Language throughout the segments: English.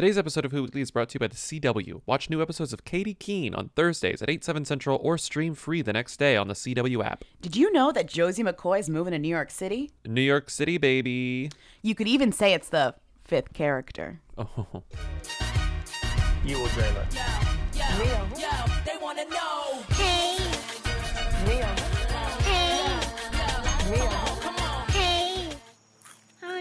Today's episode of Who Weekly is brought to you by the CW. Watch new episodes of Katy Keene on Thursdays at 8, 7 central or stream free the next day on the CW app. Did you know that Josie McCoy is moving to New York City? New York City, baby. You could even say it's the fifth character. Oh, You will dream it. they wanna know.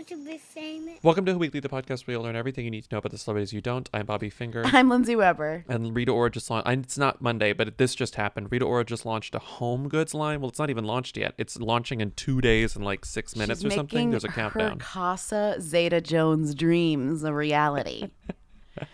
To be famous. Welcome to Who Weekly, the podcast where you'll learn everything you need to know about the celebrities you don't. I'm Bobby Finger. I'm Lindsay Weber. And Rita Ora just launched. It's not Monday, but this just happened. Rita Ora just launched a home goods line. Well, it's not even launched yet. It's launching in two days and like six minutes She's or something. There's a countdown. Her countdown. Casa Zeta Jones dreams a reality.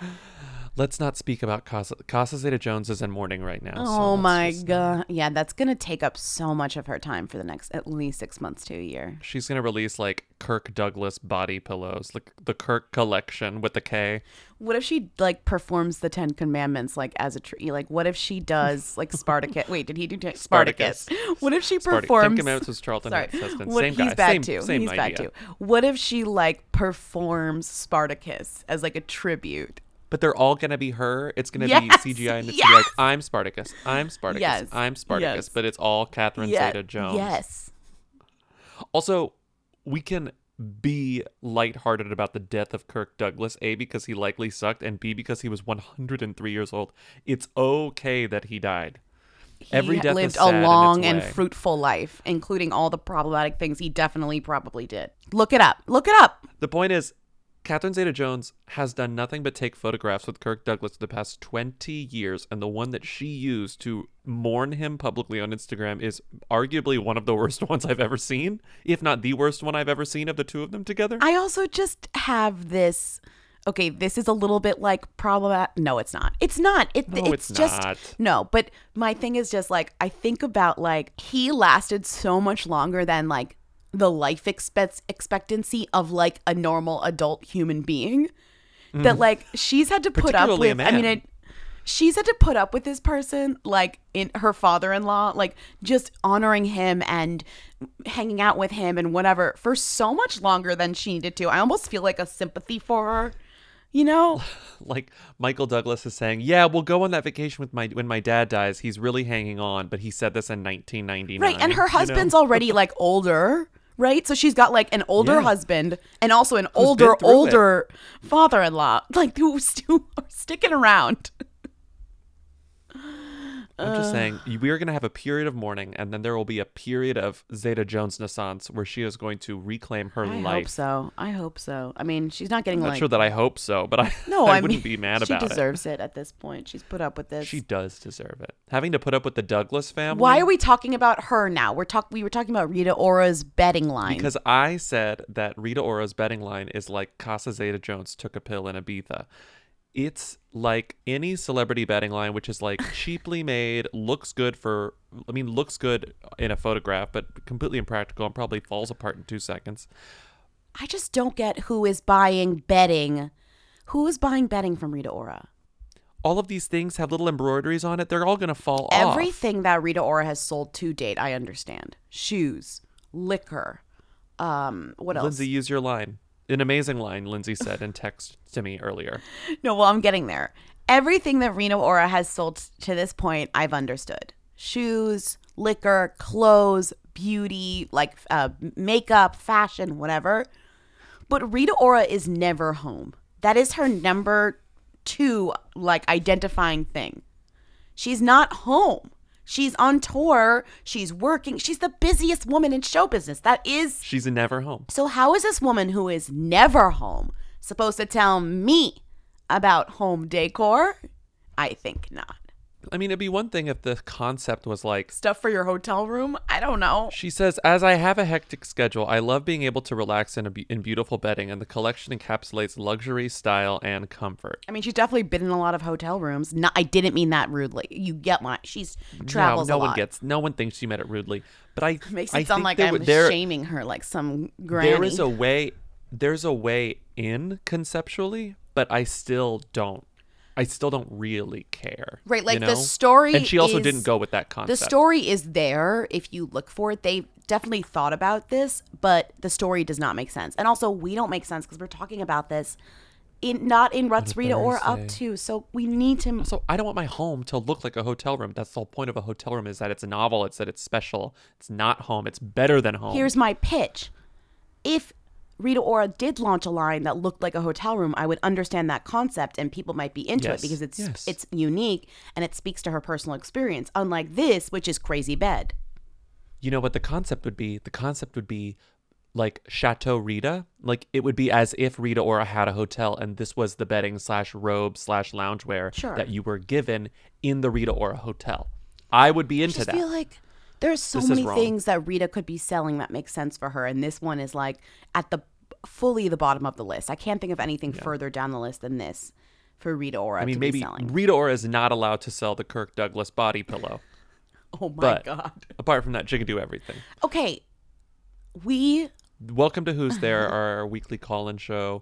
Let's not speak about Casa. Casa Zeta Jones is in mourning right now. oh let's my just- god. Yeah, that's going to take up so much of her time for the next at least 6 months to a year. She's gonna release like Kirk Douglas body pillows, like the Kirk collection with the K. What if she like performs the 10 commandments like as a tree? Like what if she does like Spartacus? Wait, did he do ten- Spartacus. Spartacus? What if she Spartac- Ten performs Commandments was Charlton Sorry. Heston. What, Same he's guy. bad Same- too. same he's bad idea. too. What if she like performs Spartacus as like a tribute? But they're all gonna be her. It's gonna Yes, be CGI, and it's be like. I'm Spartacus, I'm Spartacus, Yes, I'm Spartacus. yes. But it's all Catherine Yeah, Zeta Jones. Yes. Also, we can be lighthearted about the death of Kirk Douglas, A, because he likely sucked, and B, because he was 103 years old. It's okay that he died. Every death lived a long and fruitful life, including all the problematic things he definitely probably did. Look it up. Look it up. The point is, Catherine Zeta Jones has done nothing but take photographs with Kirk Douglas for the past 20 years, and the one that she used to mourn him publicly on Instagram is arguably one of the worst ones I've ever seen, if not the worst one I've ever seen of the two of them together. I also just have this. Okay, this is a little bit like problematic. No, it's not. It's not. It, No, it's, it's just not. no. But my thing is just like I think about like he lasted so much longer than like the life expect expectancy of like a normal adult human being. That like she's had to put up Mm. With. I mean, she's had to put up with this person like in her father-in-law like just honoring him and hanging out with him and whatever for so much longer than she needed to i almost feel like a sympathy for her you know like Michael Douglas is saying, "Yeah, we'll go on that vacation with my when my dad dies. He's really hanging on, but he said this in 1999." right and her you know? husband's already like older right? So she's got like an older Yeah. husband and also an been older older father-in-law. Like who's who are sticking around I'm Uh. just saying, we are going to have a period of mourning, and then there will be a period of Zeta Jones Naissance where she is going to reclaim her i life. I hope so i hope so i mean she's not getting I'm not like sure that I hope so, but I No, I, I, wouldn't mean, be mad about it. She deserves it. at this point. She's put up with this. She does deserve it. Having to put up with the Douglas family. Why are we talking about her now? We're talk. We were talking about Rita Ora's betting line. Because I said that Rita Ora's betting line is like Casa Zeta Jones took a pill in Ibiza. It's like any celebrity betting line, which is like cheaply made, looks good for, I mean, looks good in a photograph, but completely impractical and probably falls apart in two seconds. I just don't get who is buying betting. Who is buying betting from Rita Ora? All of these things have little embroideries on it. They're all going to fall off. Everything that Rita Ora has sold to date, I understand. Shoes, liquor, um, what else? Lindsay, use your line. An amazing line, Lindsay said in text to me earlier. No, well, I'm getting there. Everything that Rita Ora has sold to this point, I've understood. Shoes, liquor, clothes, beauty, like uh, makeup, fashion, whatever. But Rita Ora is never home. That is her number two, like, identifying thing. She's not home. She's on tour. She's working. She's the busiest woman in show business. That is She's never home. so, how is this woman who is never home supposed to tell me about home decor? I think not. I mean, it'd be one thing if the concept was like, Stuff for your hotel room? I don't know. She says, "As I have a hectic schedule, I love being able to relax in a be- in beautiful bedding, and the collection encapsulates luxury, style, and comfort." I mean, she's definitely been in a lot of hotel rooms. No, I didn't mean that rudely. You get my. She's travels no, no a lot. one gets. No one thinks she meant it rudely, but I Makes I it sound like I'm there, shaming her like some granny. There is a way. There's a way in conceptually, but I still don't. I still don't really care. Right, you like the story And she also is- didn't go with that concept. The story is there if you look for it. They definitely thought about this, but the story does not make sense. And also, we don't make sense because we're talking about this in not in Ruts Rita or up to. So we need to. So I don't want my home to look like a hotel room. That's the whole point of a hotel room is that it's a novel. It's that it's special. It's not home. It's better than home. Here's my pitch. If Rita Ora did launch a line that looked like a hotel room, I would understand that concept and people might be into Yes, it because it's yes. it's unique and it speaks to her personal experience. Unlike this, which is crazy bed. you know what the concept would be? The concept would be like Chateau Rita. Like it would be as if Rita Ora had a hotel and this was the bedding slash robe slash loungewear Sure. that you were given in the Rita Ora hotel. I would be I into just that. feel like there's so This many things that Rita could be selling that make sense for her, and this one is like at the fully the bottom of the list. I can't think of anything further down the list than this for Rita Ora I mean, to maybe be selling. Rita Ora is not allowed to sell the Kirk Douglas body pillow. oh my but god. apart from that, she can do everything. Okay, we Welcome to Who's There, our weekly call-in show,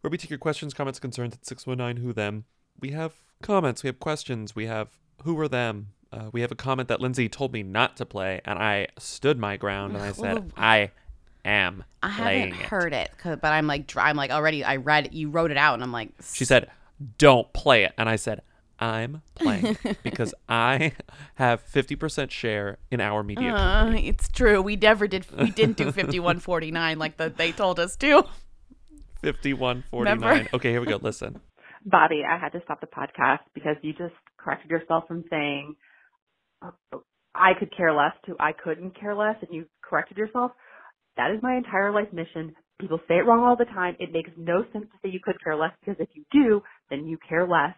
where we take your questions, comments, concerns at 619 Who Them. We have comments, we have questions, we have Who Were Them. Uh, we have a comment that Lindsay told me not to play, and I stood my ground and I said, I am I playing haven't it. heard it, 'cause- but I'm like I'm like already. I read. You wrote it out, and I'm like, She said, Don't play it. And I said, I'm playing because I have 50% share in our media. uh, it's true. We never did. We didn't do 5149 like the, they told us to. 5149. Remember? Okay, here we go. Listen. Bobby, I had to stop the podcast because you just corrected yourself from saying I could care less to I couldn't care less, and you corrected yourself. That is my entire life mission. People say it wrong all the time. It makes no sense to say you could care less because if you do, then you care less.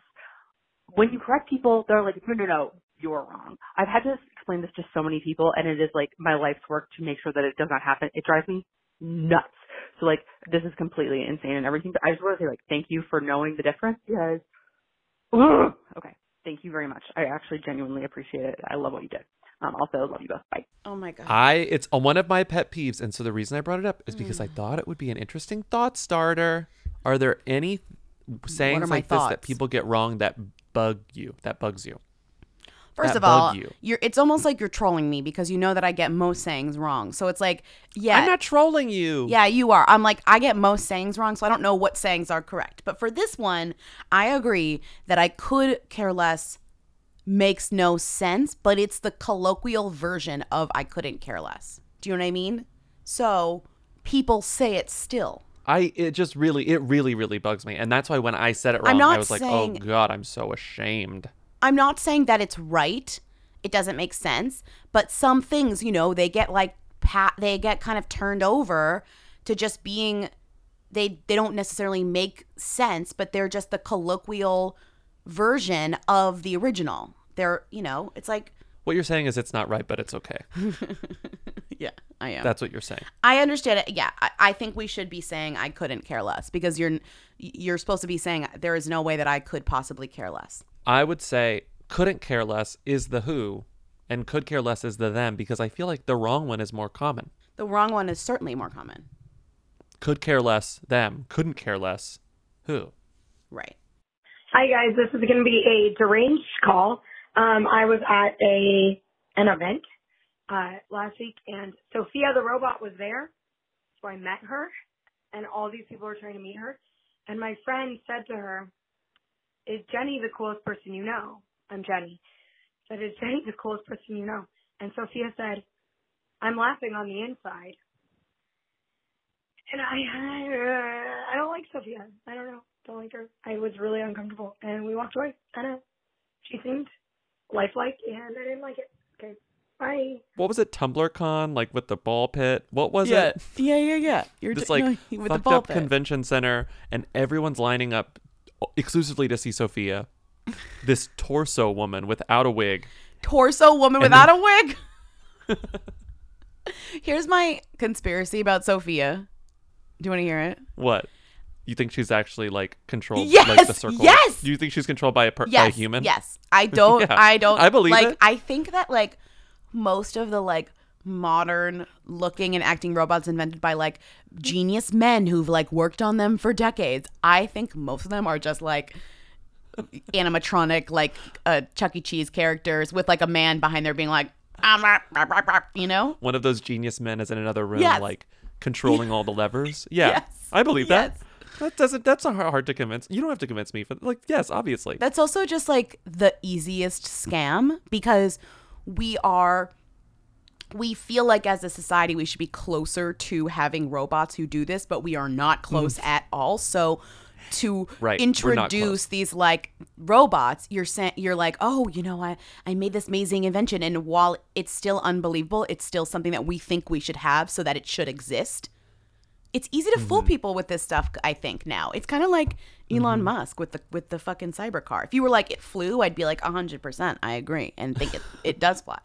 When you correct people, they're like, no, no, no, you're wrong. I've had to explain this to so many people, and it is like my life's work to make sure that it does not happen. It drives me nuts. So like, this is completely insane and everything. But I just want to say like, thank you for knowing the difference because, Ugh. okay, thank you very much. I actually genuinely appreciate it. I love what you did. Um, also love you both. Bye. Oh my god. I it's one of my pet peeves, and so the reason I brought it up is because Mm. I thought it would be an interesting thought starter. Are there any sayings my like this that people get wrong that bug you? That bugs you? First of all, you? you're it's almost like you're trolling me because you know that I get most sayings wrong. So it's like, yeah, I'm not trolling you. yeah, you are. I'm like, I get most sayings wrong, so I don't know what sayings are correct. But for this one, I agree that I could care less makes no sense, but it's the colloquial version of I couldn't care less. Do you know what I mean? So people say it still. I it just really it really really bugs me, and that's why when I said it wrong, I was like, oh god, I'm so ashamed. I'm not saying that it's right. It doesn't make sense, but some things, you know, they get like pat they get kind of turned over to just being they they don't necessarily make sense, but they're just the colloquial version of the original. They're, you know, it's like What you're saying is it's not right, but it's okay. yeah, I am. That's what you're saying. I understand it. Yeah, I, I think we should be saying I couldn't care less because you're you're supposed to be saying there is no way that I could possibly care less. I would say couldn't care less is the who, and could care less is the them because I feel like the wrong one is more common. The wrong one is certainly more common. Could care less them, couldn't care less who. Right. Hi guys, this is going to be a deranged call. Um, I was at a an event uh, last week, and Sophia the robot was there, so I met her, and all these people were trying to meet her, and my friend said to her, "Is Jenny the coolest person you know?" I'm Jenny. Said, "Is Jenny the coolest person you know?" And Sophia said, "I'm laughing on the inside." And I, I, I don't like Sophia. I don't know. Don't like her. I was really uncomfortable, and we walked away. I know. She seemed lifelike, and I didn't like it. Okay, bye. What was it? TumblrCon, like with the ball pit. What was yeah. it? Yeah, yeah, yeah. You're just like no, with the ball up pit. convention center, and everyone's lining up exclusively to see Sophia, this torso woman without a wig. torso woman without a wig. Here's my conspiracy about Sophia. Do you want to hear it? What? You think she's actually like controlled Yes, like the circle? yes! Do you think she's controlled by a per- by a human? Yes. I don't Yeah, I don't I believe like it. I think that like most of the like modern looking and acting robots invented by like genius men who've like worked on them for decades. I think most of them are just like animatronic like uh Chuck E. Cheese characters with like a man behind there being like "Ah, rah, rah, rah, rah," you know? One of those genius men is in another room, Yes. like controlling all the levers. Yeah, Yes. I believe that. Yes. That doesn't. That's not hard to convince. You don't have to convince me. For like, yes, obviously. That's also just like the easiest scam because we are we feel like as a society we should be closer to having robots who do this, but we are not close at all. So to Mm. Right, we're not close. introduce these like robots, you're saying you're like, oh, you know, I I made this amazing invention, and while it's still unbelievable, it's still something that we think we should have, so that it should exist. It's easy to fool people with this stuff. I think now it's kind of like Elon Musk with the with the fucking cyber car. If you were like it flew, I'd be like hundred percent. I agree and think it it does fly.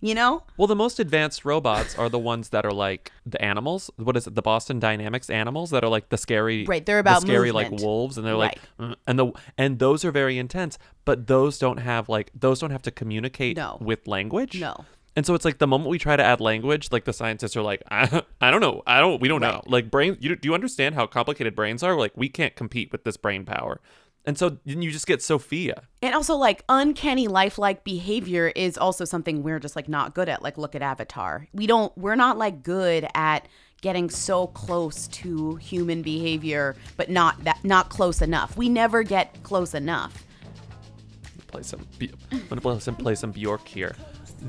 You know? Well, the most advanced robots are the ones that are like the animals. What is it? The Boston Dynamics animals that are like the scary, Right, they're the about scary like wolves, and they're like, "Mm," and the and those are very intense. But those don't have like those don't have to communicate No. with language. No. And so it's like the moment we try to add language, like the scientists are like, I, I don't know, I don't, we don't know. Like brain, you, do you understand how complicated brains are? Like we can't compete with this brain power. And so then you just get Sophia. And also, like, uncanny lifelike behavior is also something we're just like not good at. Like, look at Avatar. We don't, we're not like good at getting so close to human behavior, but not that, not close enough. We never get close enough. play some I'm gonna play some play some Bjork here.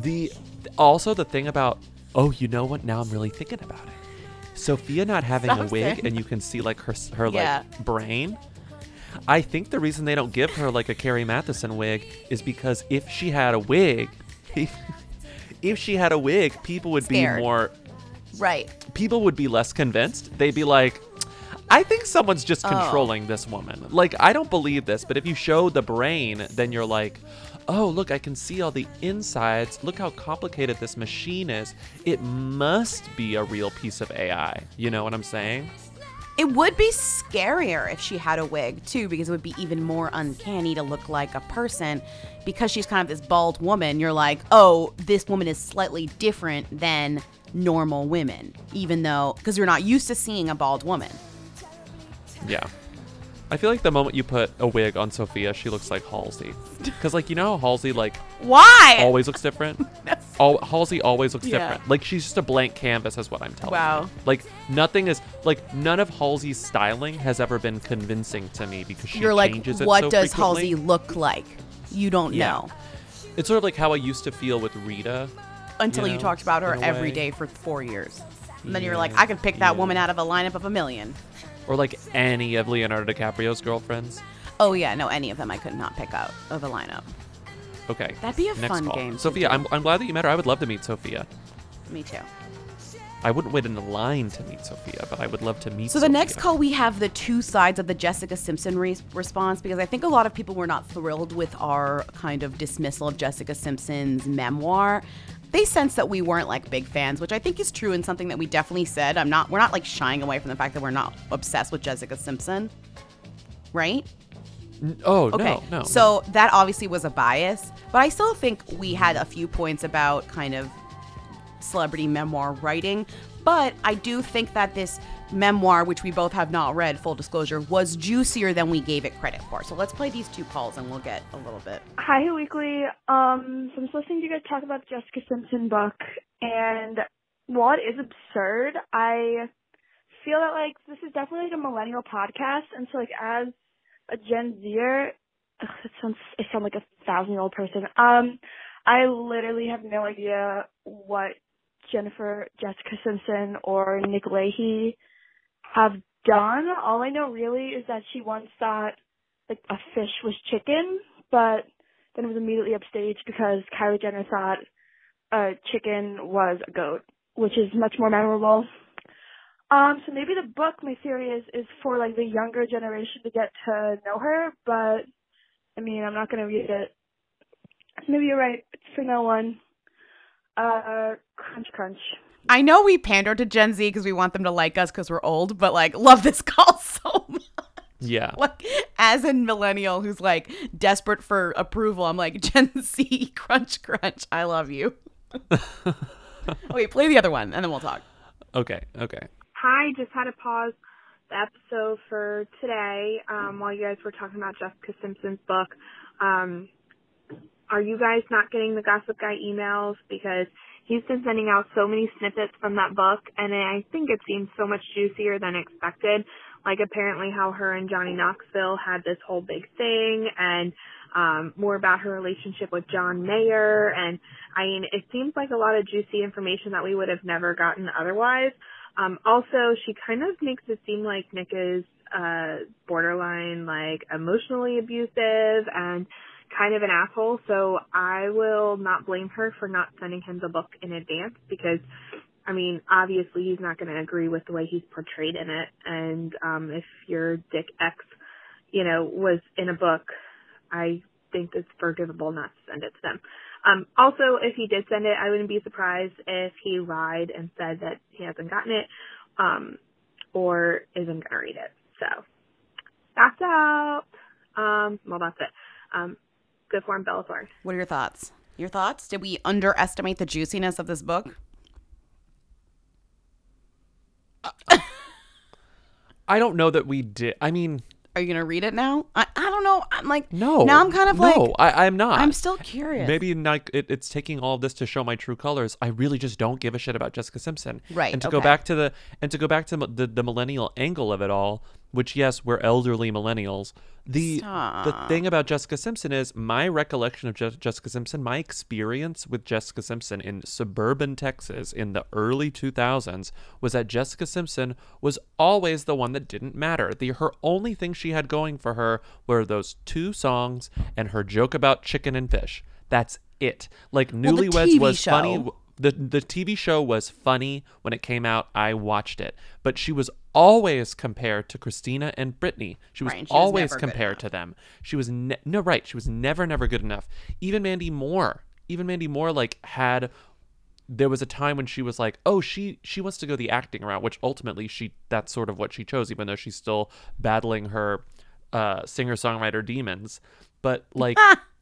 The also the thing about oh you know what now I'm really thinking about it. Sophia not having a wig saying and you can see like her her Yeah. like brain. I think the reason they don't give her like a Carrie Mathison wig is because if she had a wig, if, if she had a wig, people would Scared. be more Right. people would be less convinced. They'd be like, I think someone's just Oh. controlling this woman. Like, I don't believe this, but if you show the brain, then you're like, oh, look, I can see all the insides. Look how complicated this machine is. It must be a real piece of AI. You know what I'm saying? It would be scarier if she had a wig too, because it would be even more uncanny to look like a person. Because she's kind of this bald woman, you're like, oh, this woman is slightly different than normal women, even though, because you're not used to seeing a bald woman. Yeah. I feel like the moment you put a wig on Sophia, she looks like Halsey. Because, like, you know how Halsey, like, Why? always looks different? Al- Halsey always looks Yeah. different. Like she's just a blank canvas, is what I'm telling Wow. you. Like nothing is like none of Halsey's styling has ever been convincing to me because she you're like, changes it what so does frequently. Halsey look like? You don't Yeah. know It's sort of like how I used to feel with Rita. until you, know, talked about her every way. day for four years. And then you were like, I could pick that yeah. woman out of a lineup of a million. Or like any of Leonardo DiCaprio's girlfriends. Oh yeah, no, any of them I could not pick out of a lineup. Okay. That'd be a next fun call. game Sophia. I'm, I'm glad that you met her. I would love to meet Sophia. Me too. I wouldn't wait in a line to meet Sophia, but I would love to meet So the next Sophia. call, we have the two sides of the Jessica Simpson re- response because I think a lot of people were not thrilled with our kind of dismissal of Jessica Simpson's memoir. They sensed that we weren't like big fans, which I think is true and something that we definitely said. I'm not. We're not like shying away from the fact that we're not obsessed with Jessica Simpson, right? Oh, Okay. no, no. So that obviously was a bias, but I still think we had a few points about kind of celebrity memoir writing. But I do think that this memoir, which we both have not read, full disclosure, was juicier than we gave it credit for. So let's play these two calls and we'll get a little bit. Hi, Weekly. Um, so I'm just listening to you guys talk about the Jessica Simpson book, and while it is absurd, I feel that like this is definitely like a millennial podcast, and so like as a Gen Zer, ugh, it sounds I sound like a thousand year old person. Um, I literally have no idea what Jennifer, Jessica Simpson, or Nick Lachey have done. All I know really is that she once thought like a fish was chicken, but then it was immediately upstaged because Kylie Jenner thought a chicken was a goat, which is much more memorable. Um, so maybe the book, my theory is, is for like the younger generation to get to know her, but I mean, I'm not gonna read it. Maybe you're right. It's for no one. Uh, crunch crunch. I know we pander to Gen Z because we want them to like us because we're old, but like, love this call so much. yeah. Like, as a millennial who's like desperate for approval, I'm like, Gen Z, crunch, crunch, I love you. Wait, play the other one and then we'll talk. Okay, okay. Hi, just had to pause the episode for today um, while you guys were talking about Jessica Simpson's book. Um, are you guys not getting the Gossip Guy emails? Because he's been sending out so many snippets from that book, and I think it seems so much juicier than expected. like apparently how her and Johnny Knoxville had this whole big thing and um more about her relationship with John Mayer and I mean it seems like a lot of juicy information that we would have never gotten otherwise. Um also she kind of makes it seem like Nick is uh borderline like emotionally abusive and kind of an asshole, so I will not blame her for not sending him the book in advance because I mean, obviously he's not going to agree with the way he's portrayed in it. And um if your Dick X, you know, was in a book, I think it's forgivable not to send it to them. Um also if he did send it, I wouldn't be surprised if he lied and said that he hasn't gotten it um or isn't going to read it. So that's out. Um well that's it. Um good form Bellathorn. What are your thoughts? Your thoughts? Did we underestimate the juiciness of this book? I don't know that we did. I mean, Are you gonna read it now? I, I don't know. I'm like no. Now I'm kind of no, like no. I, I'm not. I'm still curious. Maybe not. It, it's taking all of this to show my true colors. I really just don't give a shit about Jessica Simpson. Right, And to go back to the and to go back to the the millennial angle of it all, which yes, we're elderly millennials. The the thing about Jessica Simpson is my recollection of Je- Jessica Simpson, my experience with Jessica Simpson in suburban Texas in the early 2000s was that Jessica Simpson was always the one that didn't matter. The her only thing she had going for her were those two songs and her joke about chicken and fish. That's it. Like the Newlyweds was show. funny the the TV show was funny when it came out. I watched it, but she was always compared to Christina and Britney. She was Right, she always good compared to them. She was ne- no right. She was never never good enough. Even Mandy Moore, even Mandy Moore, like had. There was a time when she was like, "Oh, she she wants to go the acting route," which ultimately she that's sort of what she chose, even though she's still battling her uh, singer songwriter demons. But like,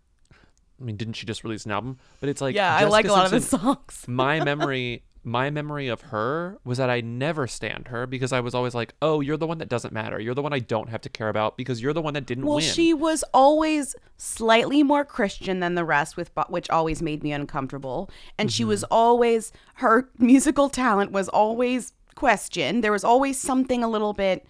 I mean, didn't she just release an album? But it's like, yeah, I like a lot of the songs. my memory my memory of her was that I never stand her because I was always like, "Oh, you're the one that doesn't matter. You're the one I don't have to care about because you're the one that didn't Well, win." she was always slightly more Christian than the rest, with which always made me uncomfortable. And she Mm-hmm. was always her musical talent was always questioned. There was always something a little bit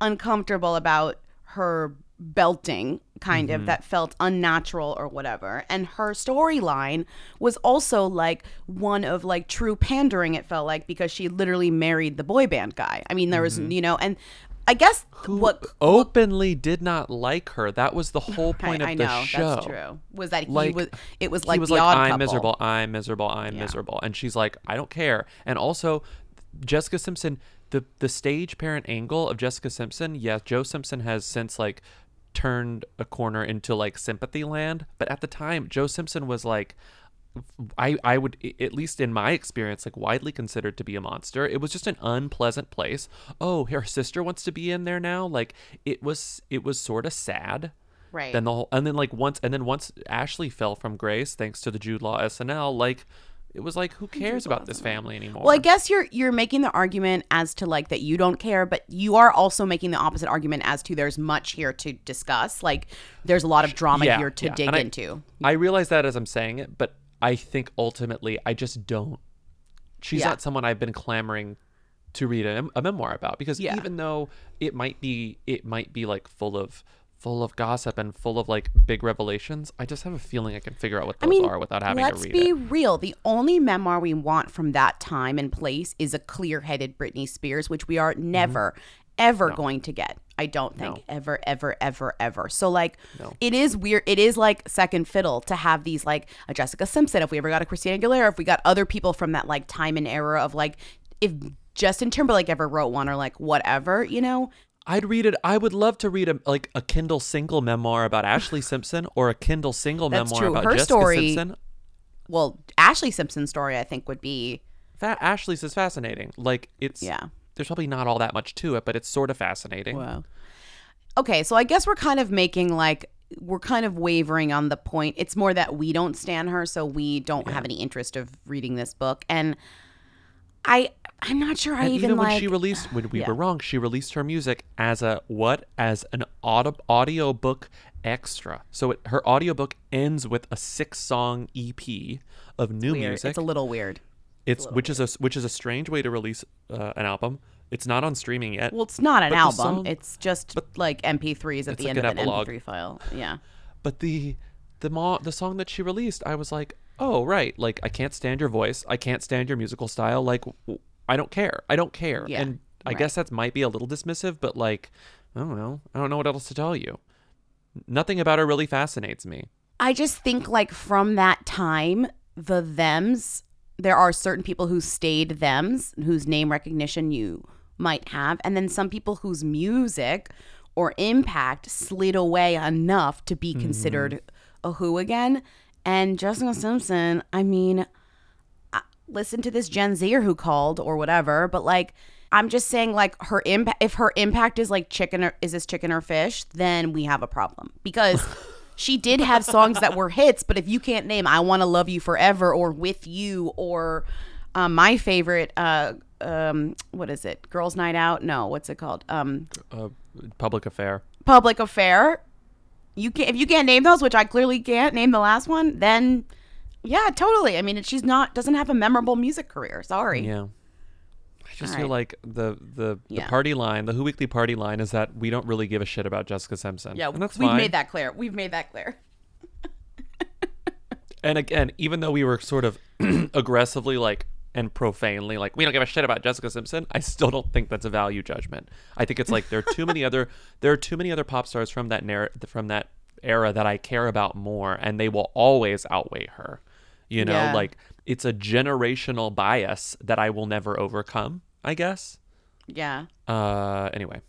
uncomfortable about her belting kind Mm-hmm. of that felt unnatural or whatever and her storyline was also like one of like true pandering it felt like because she literally married the boy band guy i mean there was Mm-hmm. you know and i guess what openly did not like her. That was the whole point I, of I the know show. that's true. Was that he Like, was? It was like he was the like, I'm couple. miserable, I'm miserable, I'm Yeah. miserable. And she's like, I don't care. And also, Jessica Simpson, the the stage parent angle of Jessica Simpson, yes, Joe Simpson has since like turned a corner into like sympathy land. But at the time, Joe Simpson was like I, I would at least in my experience like widely considered to be a monster it was just an unpleasant place oh her sister wants to be in there now like it was it was sort of sad Right. then the whole and then like once and then once ashlee fell from grace thanks to the jude law snl like it was like who cares about this family anymore Well, I guess you're you're making the argument as to like that you don't care, but you are also making the opposite argument as to there's much here to discuss. Like there's a lot of drama Yeah, here to yeah. dig And I- into. I realize that as I'm saying it, but I think ultimately I just don't. She's Yeah. not someone I've been clamoring to read a, a memoir about because even though it might be it might be like full of full of gossip and full of like big revelations, I just have a feeling I can figure out what I those mean, are without having to read. let's be it. real. The only memoir we want from that time and place is a clear-headed Britney Spears, which we are mm-hmm. never, ever going to get. I don't think No. ever, ever, ever, ever. So like, it is weird. It is like second fiddle to have these like a Jessica Simpson. If we ever got a Christina Aguilera, if we got other people from that like time and era of like, if Justin Timberlake ever wrote one or like whatever, you know, I'd read it. I would love to read a like a Kindle single memoir about Ashlee Simpson or a Kindle single That's memoir true. about Her Jessica story- Simpson. well, Ashlee Simpson's story I think would be Fa- Ashlee's is fascinating. Like it's Yeah. There's probably not all that much to it, but it's sort of fascinating. Wow. Okay, so I guess we're kind of making like we're kind of wavering on the point. It's more that we don't stand her, so we don't have any interest of reading this book. And I I'm not sure I And even, even when like she released when we Yeah. were wrong, she released her music as a what? As an audio audiobook extra. So it, her audiobook ends with a six-song EP of new weird. music. It's a little weird. It's which is a which is a strange way to release uh, an album. It's not on streaming yet. Well, it's not an album. song- it's just like MP3s at the like end an of an epilogue. MP3 file. Yeah. But the the mo- the song that she released, I was like, oh right, like I can't stand your voice, I can't stand your musical style. Like w- I don't care, I don't care. Yeah, and I right. guess that might be a little dismissive, but like I don't know, I don't know what else to tell you. Nothing about her really fascinates me. I just think like from that time, the thems, there are certain people who stayed thems, whose name recognition you might have, and then some people whose music or impact slid away enough to be mm-hmm. considered a who again. And Jessica Simpson, I mean, listen to this Gen Zer who called or whatever, but like I'm just saying like her impact if her impact is like chicken or is this chicken or fish, then we have a problem. Because she did have songs that were hits, but if you can't name I Want to Love You Forever or With You or um, my favorite uh um what is it? Girls Night Out? No, what's it called? Um Uh, public affair. Public Affair. You can if you can't name those, which I clearly can't name the last one, then yeah, totally. I mean, she's not doesn't have a memorable music career. Sorry. Yeah. I just All feel right. like the the, Yeah. the party line, the Who Weekly party line, is that we don't really give a shit about Jessica Simpson. Yeah, and that's we've fine. made that clear. We've made that clear. And again, even though we were sort of aggressively like and profanely like we don't give a shit about Jessica Simpson, I still don't think that's a value judgment. I think it's like there are too many other there are too many other pop stars from that narr- from that era that I care about more and they will always outweigh her. You know, Yeah. like it's a generational bias that I will never overcome, I guess. Yeah. Uh anyway.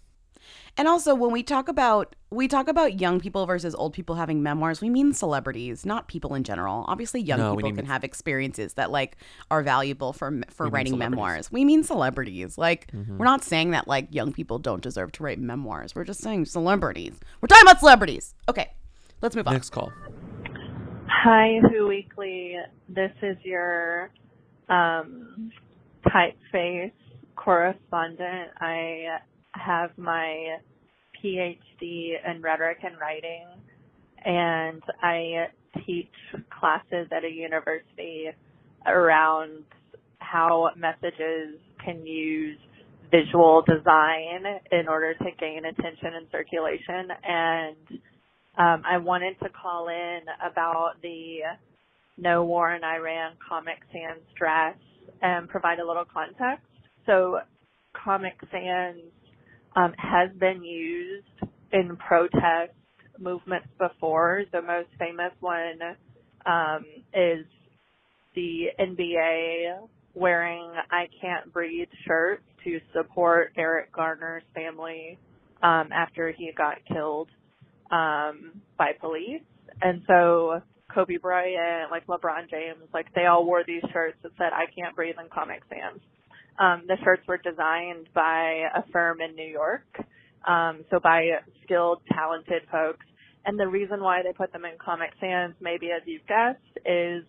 And also when we talk about we talk about young people versus old people having memoirs, we mean celebrities, not people in general. Obviously young No, people can have experiences that like are valuable for for writing. Mm-hmm. memoirs. We mean celebrities. Like we're not saying that like young people don't deserve to write memoirs. We're just saying celebrities. We're talking about celebrities. Okay. Let's move on. Next call. Hi, Who Weekly. This is your um, typeface correspondent. I have my PhD in rhetoric and writing, and I teach classes at a university around how messages can use visual design in order to gain attention and circulation. And um, I wanted to call in about the No War in Iran Comic Sans dress and provide a little context. So Comic Sans um, has been used in protest movements before. The most famous one um, is the NBA wearing I Can't Breathe shirts to support Eric Garner's family um, after he got killed um, by police. And so Kobe Bryant, like LeBron James, like they all wore these shirts that said I Can't Breathe in Comic Sans. Um, the shirts were designed by a firm in New York, um, so by skilled, talented folks. And the reason why they put them in Comic Sans, maybe as you've guessed, is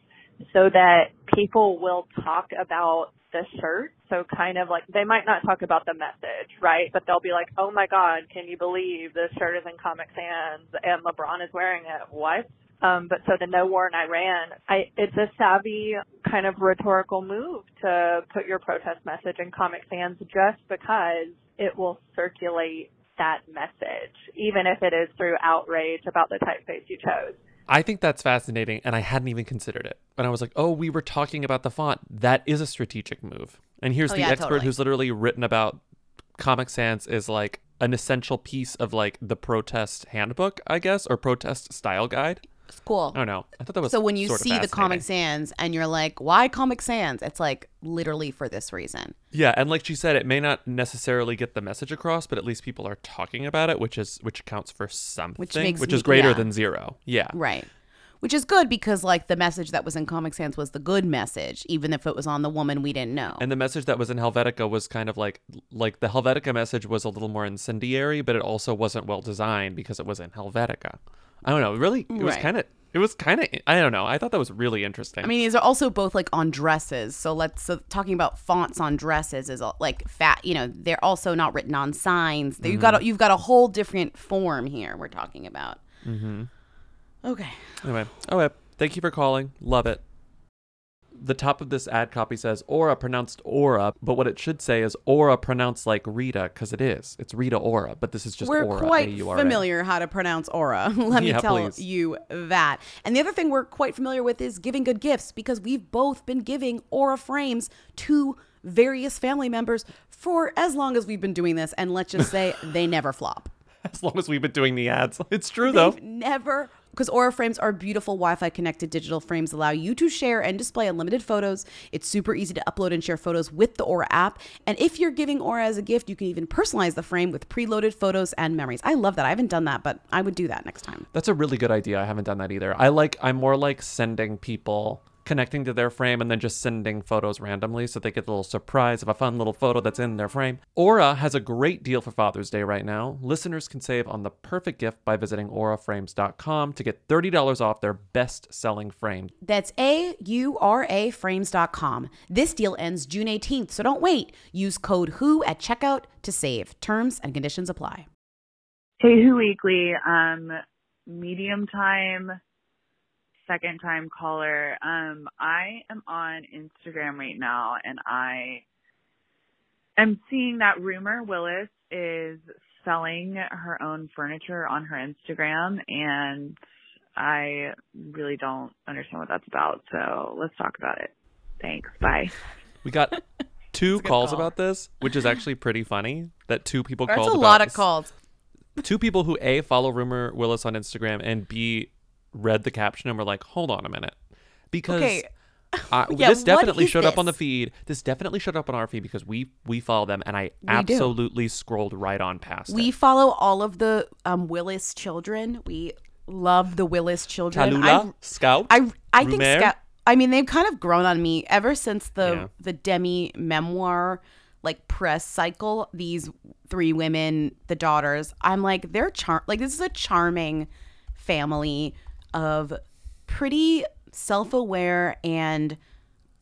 so that people will talk about the shirt. So kind of like they might not talk about the message, right? But they'll be like, "Oh my God, can you believe this shirt is in Comic Sans and LeBron is wearing it? What?" Um, but so the no war in Iran, I, it's a savvy kind of rhetorical move to put your protest message in Comic Sans just because it will circulate that message, even if it is through outrage about the typeface you chose. I think that's fascinating, and I hadn't even considered it. And I was like, oh, we were talking about the font. That is a strategic move. And here's Oh, the yeah, expert totally. who's literally written about Comic Sans is like an essential piece of like the protest handbook, I guess, or protest style guide. It's cool. I don't know. I thought that was so when you see the Comic. Sans and you're like, why Comic Sans? It's like literally for this reason. Yeah, and like she said, it may not necessarily get the message across, but at least people are talking about it, which is which counts for something, which, makes is me- greater yeah. than zero. Yeah, Right. Which is good because like the message that was in Comic Sans was the good message, even if it was on the woman we didn't know. And the message that was in Helvetica was kind of like like the Helvetica message was a little more incendiary, but it also wasn't well designed because it was in Helvetica. I don't know. Really, it was Right. kind of it was kind of I don't know. I thought that was really interesting. I mean, these are also both like on dresses. So let's so talking about fonts on dresses is all- like fat. You know, they're also not written on signs. You've got a, you've got a whole different form here. We're talking about. mm-hmm. Okay. Anyway, oh, well, thank you for calling. Love it. the top of this ad copy says Aura pronounced Aura, but what it should say is Aura pronounced like Rita because it is. It's Rita Aura, but this is just aura. we're Aura. quite A-U-R-A. familiar how to pronounce aura. Let me Yeah, tell please. you that. And the other thing we're quite familiar with is giving good gifts because we've both been giving aura frames to various family members for as long as we've been doing this. And let's just say they never flop. As long as we've been doing the ads, it's true though. They've never because Aura frames are beautiful Wi-Fi connected digital frames allow you to share and display unlimited photos. It's super easy to upload and share photos with the Aura app. And if you're giving Aura as a gift, you can even personalize the frame with preloaded photos and memories. I love that. I haven't done that, but I would do that next time. That's a really good idea. I haven't done that either. I like. I'm more like sending people connecting to their frame and then just sending photos randomly so they get a little surprise of a fun little photo that's in their frame. Aura has a great deal for Father's Day right now. Listeners can save on the perfect gift by visiting auraframes.com to get $30 off their best-selling frame. That's A U R A frames.com. This deal ends June 18th, so don't wait. Use code WHO at checkout to save. Terms and conditions apply. Hey, Who Weekly, um, medium time, second time caller. Um, I am on Instagram right now and I am seeing that Rumer Willis is selling her own furniture on her Instagram and I really don't understand what that's about. So let's talk about it. Thanks. Bye. We got two calls call. about this, which is actually pretty funny that two people That's called a about lot of this. calls. two people who a follow rumer willis on instagram and b read the caption and were like hold on a minute because Okay. I, Yeah, this definitely showed up on the feed this definitely showed up on our feed because we we follow them and i We do. absolutely scrolled right on past We it follow all of the um, Willis children. We love the Willis children. Tallulah, I, Scout, I, I think Scout. I mean, they've kind of grown on me ever since the Yeah. the Demi memoir like press cycle. These three women, the daughters. I'm like, they're char. Like this is a charming family of pretty self aware and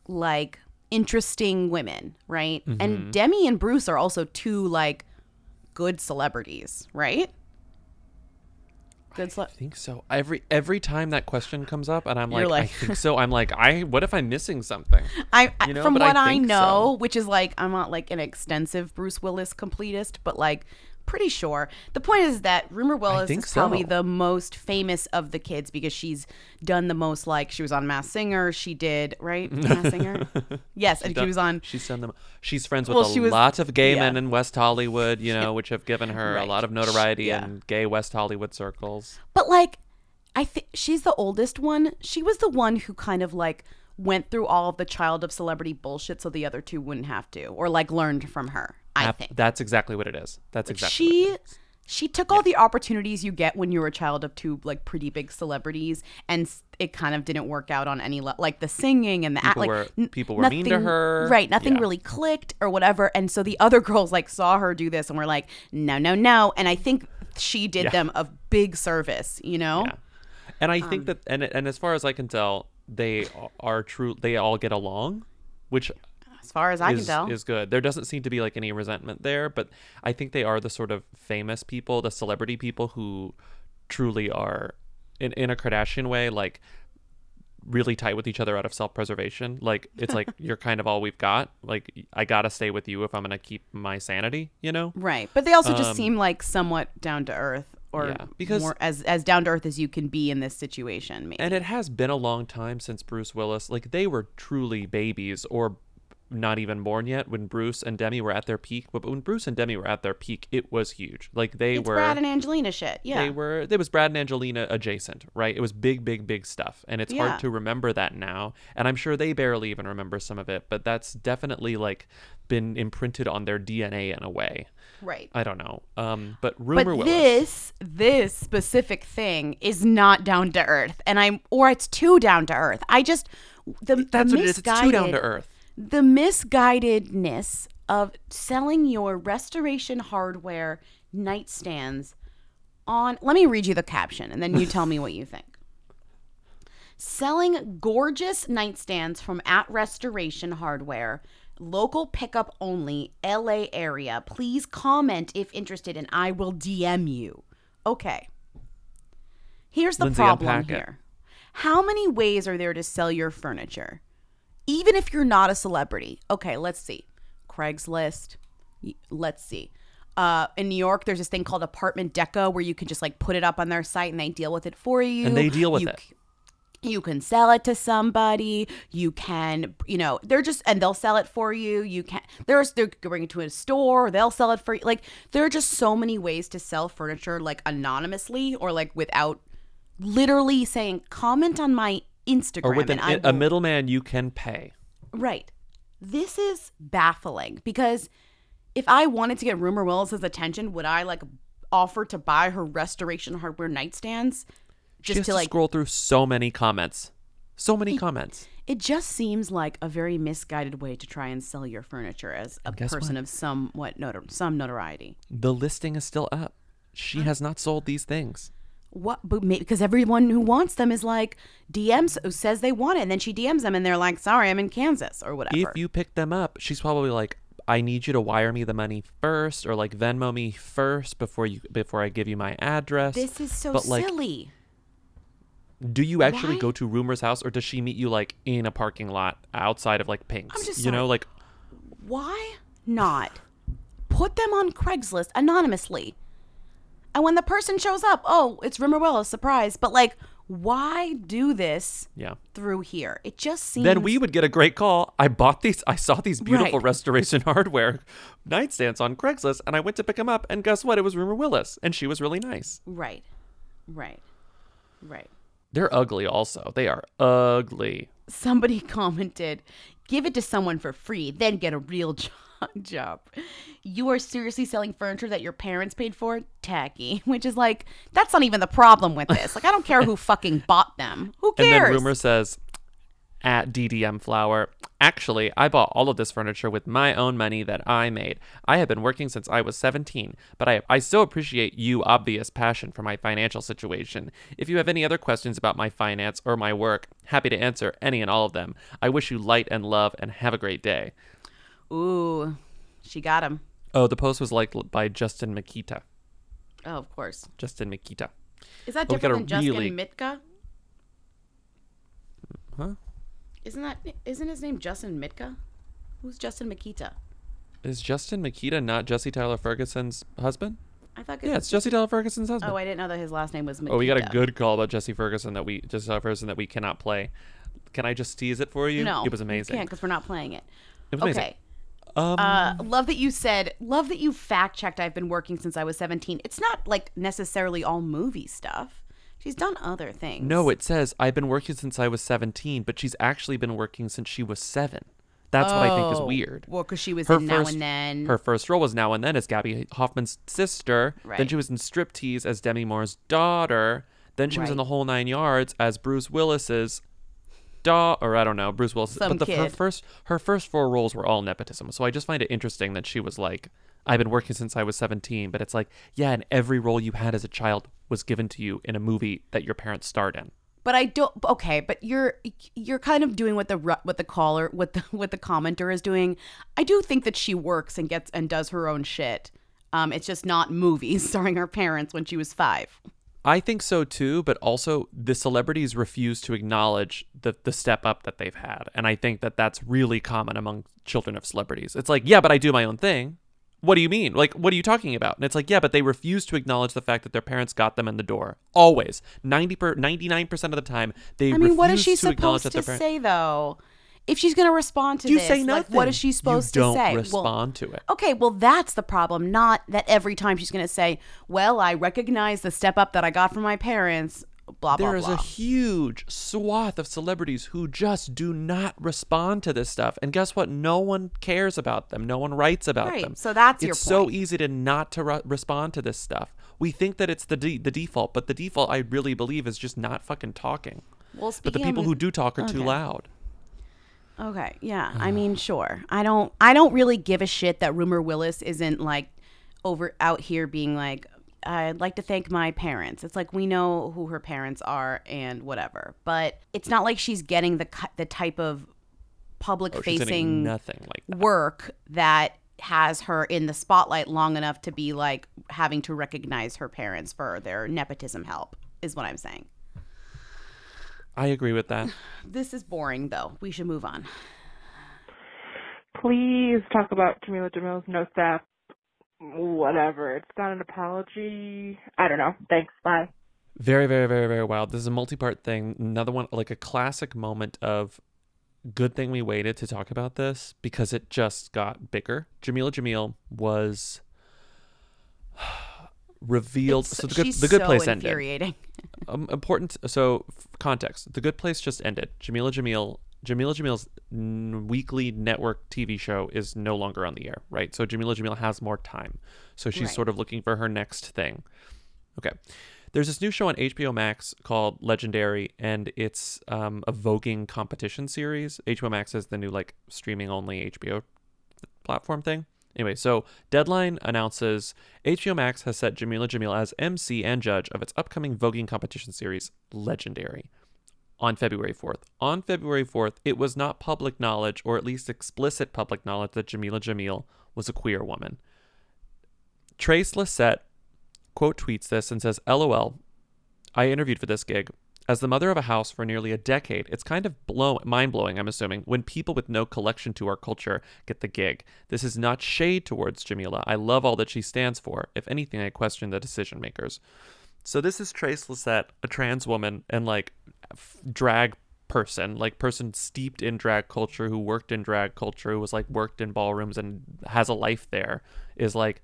like interesting women, right? Mhm. And Demi and Bruce are also two like good celebrities, right? Good cele- I think so. Every every time that question comes up, and I'm You're like, I think so. I'm like, I what if I'm missing something? I, I You know, from but what I, think know, so. which is like I'm not like an extensive Bruce Willis completist, but like pretty sure. The point is that Rumer Willis is probably so. the most famous of the kids because she's done the most. Like she was on Masked Singer, she did right Masked Singer. yes, and she was on. She's done them. She's friends with Well, a she was- lot of gay yeah. men in West Hollywood, you know, which have given her a lot of notoriety Yeah. in gay West Hollywood circles. But like, I think she's the oldest one. She was the one who kind of like went through all of the child of celebrity bullshit, so the other two wouldn't have to, or like learned from her. I Ap- think. that's exactly what it is. That's exactly. she she took all the opportunities you get when you're a child of two like pretty big celebrities and it kind of didn't work out on any le- like the singing and the People like were- people were mean to her. right nothing Yeah. really clicked or whatever and so the other girls like saw her do this and were like no no no and i think she did Yeah. them a big service you know And I Um, think that, and and as far as I can tell, they are true. They all get along, which far as I is, can tell is good. There doesn't seem to be like any resentment there, but I think they are the sort of famous people, the celebrity people who truly are in in a Kardashian way, like really tight with each other out of self-preservation. Like it's like you're kind of all we've got. Like I gotta stay with you if I'm gonna keep my sanity. You know? right but they also just Um, seem like somewhat down to earth or Yeah, because- more as as down to earth as you can be in this situation maybe And it has been a long time since Bruce Willis. Like they were truly babies or not even born yet when Bruce and Demi were at their peak. But when Bruce and Demi were at their peak, it was huge. Like they it's were brad and angelina shit yeah They were there was Brad and Angelina adjacent, right? It was big, big, big stuff. And it's Yeah. hard to remember that now. And I'm sure they barely even remember some of it, but that's definitely like been imprinted on their DNA in a way. right I don't know. Um but rumer but Willis. this this specific thing is not down to earth and i'm or it's too down to earth i just the That's the what it is. It's too down to earth. The misguidedness of selling your restoration hardware nightstands on let me read you the caption and then you tell me what you think. Selling gorgeous nightstands from at restoration hardware local pickup only la area. Please comment if interested and i will dm you. Okay. Here's the Lindsay, problem unpack it. here. How many ways are there to sell your furniture even if you're not a celebrity, okay, let's see. Craigslist. Let's see. Uh, in New York, there's this thing called Apartment Deco where you can just like put it up on their site and they deal with it for you. And they deal with You it. you can sell it to somebody you can you know they're just and they'll sell it for you you can there's they're bring it to a store they'll sell it for you like there are just so many ways to sell furniture like anonymously or like without literally saying comment on my instagram Or with an, a middleman you can pay. right this is baffling because if i wanted to get rumer willis's attention would i like offer to buy her restoration hardware nightstands just to to like scroll through so many comments. So many comments. It just seems like a very misguided way to try and sell your furniture as a person what? of somewhat notor- some notoriety. The listing is still up. She has not sold these things. What? But maybe because everyone who wants them is like DMs says they want it, and then she DMs them, and they're like, "Sorry, I'm in Kansas" or whatever. If you pick them up, she's probably like, I need you to wire me the money first or like Venmo me first before you before I give you my address. this is so but, like, silly. Do you actually Why? go to Rumer's house or does she meet you like in a parking lot outside of like Pink's? just you know, like Why not put them on Craigslist anonymously? And when the person shows up, oh, it's Rumer Willis, surprise. But like, why do this yeah. through here? It just seems. Then we would get a great call. I bought these. I saw these beautiful Right. restoration hardware nightstands on Craigslist, and I went to pick them up. And guess what? It was Rumer Willis, and she was really nice. Right. Right. Right. They're ugly, also. They are ugly. Somebody commented, give it to someone for free, then get a real jo- job. You are seriously selling furniture that your parents paid for? Tacky. Which is like, that's not even the problem with this. Like, I don't care who fucking bought them. Who cares? And then rumer says at DDM Flower, actually, I bought all of this furniture with my own money that I made. I have been working since I was 17, but I, I so appreciate you obvious passion for my financial situation. If you have any other questions about my finance or my work, happy to answer any and all of them. I wish you light and love and have a great day. Ooh, she got him. Oh, the post was liked by Justin Makita. Oh, of course. Justin Makita. Is that Oh, we got different a than Justin really- Mitka? Huh? Isn't that isn't his name Justin Mitka? Who's Justin Makita? Is Justin Makita not Jesse Tyler Ferguson's husband? I thought. Yeah, it's Jesse Tyler Ferguson's husband. Oh, I didn't know that his last name was Makita. Oh, we got a good call about Jesse Ferguson that we Jesse Tyler Ferguson that we cannot play. Can I just tease it for you? No, it was amazing. can't because we're not playing it. It was amazing. Okay. Um, Uh, love that you said. Love that you fact checked. I've been working since I was seventeen. It's not like necessarily all movie stuff. She's done other things. no, it says I've been working since I was 17, but she's actually been working since she was seven. That's what I think is weird. Well, because she was in Now and Then. Her first role was Now and Then as Gaby Hoffmann's sister. Then she was in Striptease as Demi Moore's daughter. Then she was in The Whole Nine Yards as Bruce Willis's da or I don't know Bruce Willis. Some but the, her first her first four roles were all nepotism. So I just find it interesting that she was like, I've been working since I was 17, but it's like, yeah, and every role you had as a child was given to you in a movie that your parents starred in. But I don't. Okay, but you're you're kind of doing what the what the caller what the what the commenter is doing. I do think that she works and gets and does her own shit. Um, it's just not movies starring her parents when she was five. I think so too, but also the celebrities refuse to acknowledge the the step up that they've had, and I think that that's really common among children of celebrities. It's like, yeah, but I do my own thing. What do you mean? Like, what are you talking about? And it's like, yeah, but they refuse to acknowledge the fact that their parents got them in the door. Always, ninety per ninety nine percent of the time, they. I mean, what is she to supposed to parents. say though? If she's going to respond to You this, say like, what is she supposed you to say? Well, respond to it. Okay, well that's the problem. Not that every time she's going to say, "Well, I recognize the step up that I got from my parents." Blah blah blah. There is blah. a huge swath of celebrities who just do not respond to this stuff. And guess what? No one cares about them. No one writes about Right, them. so that's your point. it's so easy to not to re- respond to this stuff. We think that it's the de- the default, but the default I really believe is just not fucking talking. Well, but the people who do talk are too loud. Okay, yeah. I mean, sure. I don't I don't really give a shit that Rumer Willis isn't like over out here being like I'd like to thank my parents. It's like we know who her parents are and whatever. But it's not like she's getting the the type of public Oh, facing nothing like that. work that has her in the spotlight long enough to be like having to recognize her parents for their nepotism help is what I'm saying. I agree with that. This is boring though. We should move on. please talk about Jamila Jamil's no step. Whatever. It's not an apology. I don't know. Thanks. Bye. Very, very, very, very wild. This is a multi-part thing. Another one, like a classic moment of good thing we waited to talk about this because it just got bigger. Jamila Jamil was revealed. It's- so the good, the good so place ended. infuriating. um, important. So context: the good place just ended. Jamila Jamil. Jamila Jamil's n- weekly network TV show is no longer on the air, right? So Jamila Jamil has more time. So she's Right. sort of looking for her next thing. Okay. There's this new show on HBO Max called Legendary, and it's um, a voguing competition series. HBO Max is the new like streaming only HBO platform thing. Anyway, so Deadline announces HBO Max has set Jamila Jamil as MC and judge of its upcoming voguing competition series, Legendary, on February 4th. On February 4th, it was not public knowledge, or at least explicit public knowledge, that Jamila Jamil was a queer woman. Trace Lysette quote tweets this and says, LOL, I interviewed for this gig. As the mother of a house for nearly a decade, it's kind of blow- mind blowing, I'm assuming, when people with no collection to our culture get the gig. This is not shade towards Jamila. I love all that she stands for. If anything, I question the decision makers. So this is Trace Lysette, a trans woman and like f- drag person, like person steeped in drag culture who worked in drag culture, who was like worked in ballrooms and has a life there, is like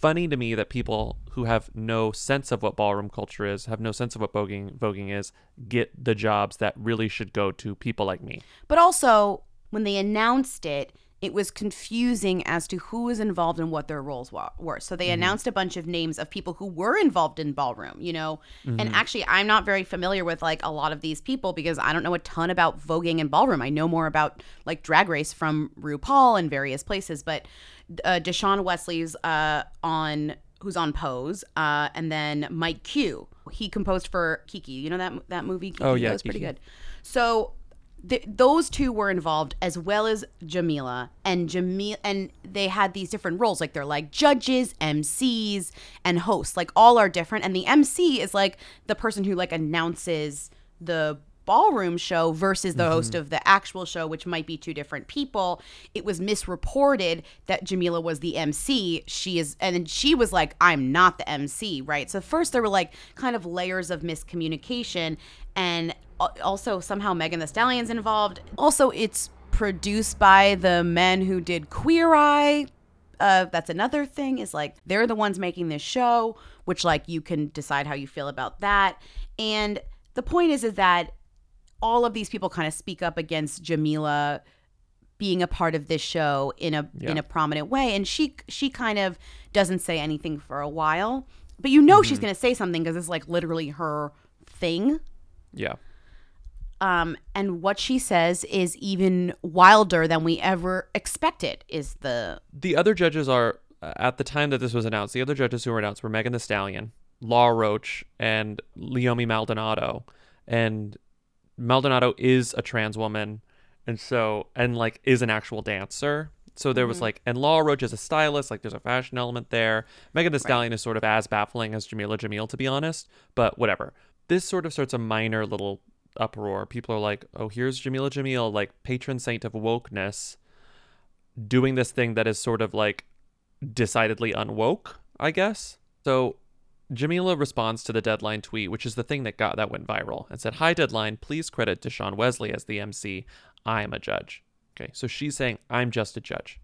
funny to me that people who have no sense of what ballroom culture is, have no sense of what voguing voguing is, get the jobs that really should go to people like me. But also, when they announced it, it was confusing as to who was involved and what their roles wa- were. So they Mhm. announced a bunch of names of people who were involved in ballroom, you know. And Mhm. actually, I'm not very familiar with like a lot of these people because I don't know a ton about voguing and ballroom. I know more about like Drag Race from RuPaul and various places, but uh, Dashaun Wesley's uh, on who's on Pose, uh, and then Mike Q. He composed for Kiki. You know that that movie? Kiki? Oh, yeah, that was pretty good. So th- those two were involved as well as Jamila and Jamil and they had these different roles like they're like judges, MCs and hosts like all are different and the MC is like the person who like announces the ballroom show versus the host Mhm. of the actual show which might be two different people. It was misreported that Jamila was the MC she is and then she was like I'm not the MC right? So first there were like kind of layers of miscommunication and also somehow Megan Thee Stallion's involved. Also it's produced by the men who did Queer Eye. Uh, that's another thing is like they're the ones making this show which like you can decide how you feel about that. And the point is is that all of these people kind of speak up against Jamila being a part of this show in a in a prominent way and she she kind of doesn't say anything for a while but you know she's Mhm. going to say something because it's like literally her thing Yeah. um, and what she says is even wilder than we ever expected is the The other judges are uh, at the time that this was announced. The other judges who were announced were Megan Thee Stallion, Law Roach, and Leiomy Maldonado. And Maldonado is a trans woman, and so and like is an actual dancer. So there was Mhm. like, and Law Roach is a stylist. Like there's a fashion element there. Megan Thee Stallion is sort of as baffling as Jamila Jamil, to be honest. But whatever. This sort of starts a minor little uproar. People are like, "Oh, here's Jamila Jamil, like patron saint of wokeness." doing this thing that is sort of like decidedly unwoke, I guess. So Jamila responds to the deadline tweet, which is the thing that got that went viral, and said, Hi deadline, please credit Dashaun Wesley as the MC. I am a judge. Okay, so she's saying, I'm just a judge.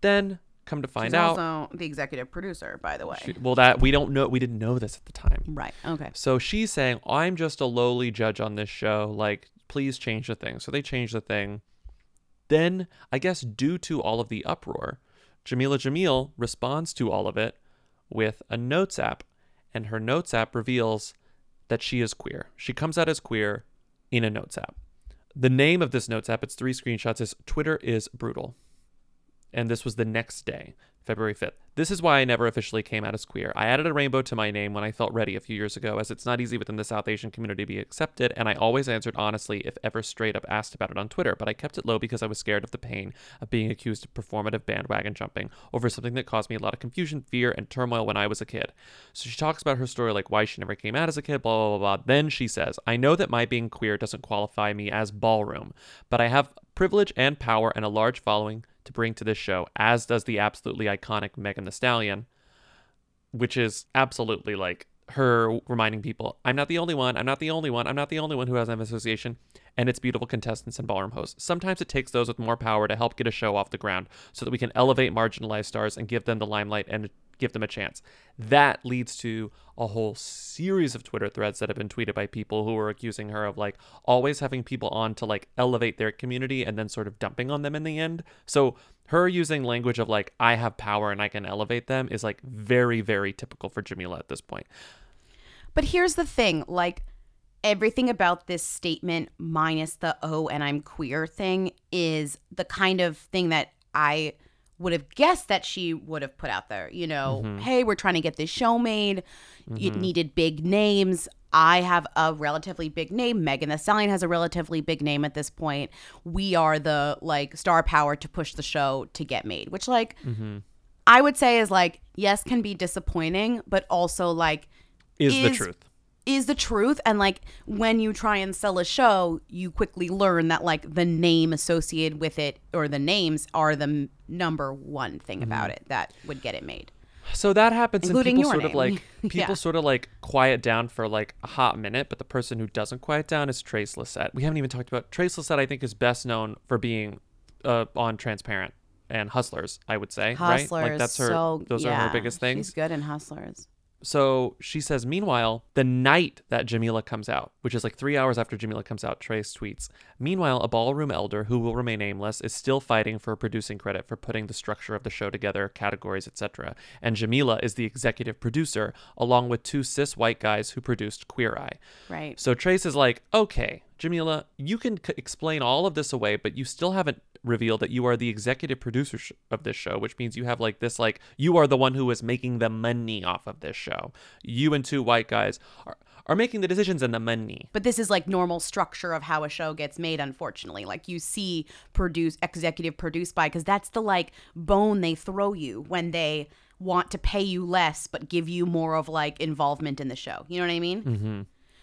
Then come to find she's out also the executive producer by the way she- well that we don't know we didn't know this at the time. right okay So she's saying, I'm just a lowly judge on this show. Like, please change the thing. So they change the thing. Then, I guess, due to all of the uproar, Jamila Jamil responds to all of it with a notes app. And her notes app reveals that she is queer. She comes out as queer in a notes app. The name of this notes app, it's three screenshots, is Twitter is brutal. And this was the next day, February 5th. This is why I never officially came out as queer. I added a rainbow to my name when I felt ready a few years ago, as it's not easy within the South Asian community to be accepted, and I always answered honestly if ever straight up asked about it on Twitter, but I kept it low because I was scared of the pain of being accused of performative bandwagon jumping over something that caused me a lot of confusion, fear, and turmoil when I was a kid. So she talks about her story, like why she never came out as a kid, blah, blah, blah, blah. Then she says, I know that my being queer doesn't qualify me as ballroom, but I have privilege and power and a large following to bring to this show, as does the absolutely iconic Megan Thee Stallion, which is absolutely like her reminding people, I'm not the only one, I'm not the only one, I'm not the only one who has an association, and it's beautiful contestants and ballroom hosts. Sometimes it takes those with more power to help get a show off the ground so that we can elevate marginalized stars and give them the limelight and give them a chance. That leads to a whole series of Twitter threads that have been tweeted by people who are accusing her of like always having people on to like elevate their community and then sort of dumping on them in the end. So her using language of like I have power and I can elevate them is like very very typical for Jamila at this point. But here's the thing like, everything about this statement, minus the oh, and I'm queer thing, is the kind of thing that I would have guessed that she would have put out there. You know, Mhm. hey, we're trying to get this show made. It Mhm. needed big names. I have a relatively big name. Megan Thee Stallion has a relatively big name at this point. We are the like star power to push the show to get made, which like Mm-hmm. I would say is like yes can be disappointing, but also like Is the truth. Is the truth and like when you try and sell a show, you quickly learn that like the name associated with it or the names are the m- number one thing about it that would get it made. So that happens, Including and people sort of like people Yeah. sort of like quiet down for like a hot minute, but the person who doesn't quiet down is Trace Lysette. We haven't even talked about Trace Lysette. I think is best known for being uh, on Transparent and Hustlers. I would say, right? Hustlers, Like that's her. so those are her biggest things. She's good in Hustlers. So she says, meanwhile, the night that Jamila comes out, which is like three hours after Jamila comes out, Trace tweets, Meanwhile, a ballroom elder who will remain nameless is still fighting for producing credit for putting the structure of the show together, categories, etc. And Jamila is the executive producer, along with two cis white guys who produced Queer Eye. Right. So Trace is like, okay, Jamila, you can c- explain all of this away, but you still haven't revealed that you are the executive producer sh- of this show, which means you have like this, like, you are the one who is making the money off of this show. You and two white guys are, are making the decisions and the money. But this is like normal structure of how a show gets made, unfortunately. Like you see produce executive produced by because that's the like bone they throw you when they want to pay you less but give you more of like involvement in the show. You know what I mean? Mm-hmm.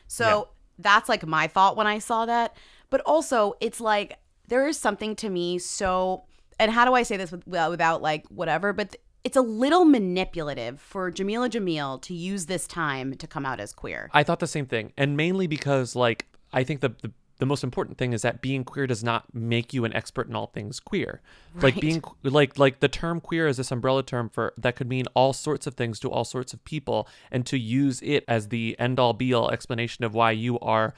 So that's like my thought when I saw that. But also, it's like there is something to me so, and how do I say this with, without like whatever, but th- it's a little manipulative for Jamila Jamil to use this time to come out as queer. I thought the same thing, and mainly because like I think the, the the most important thing is that being queer does not make you an expert in all things queer. Like being like like the term queer is this umbrella term for that could mean all sorts of things to all sorts of people, and to use it as the end all be all explanation of why you are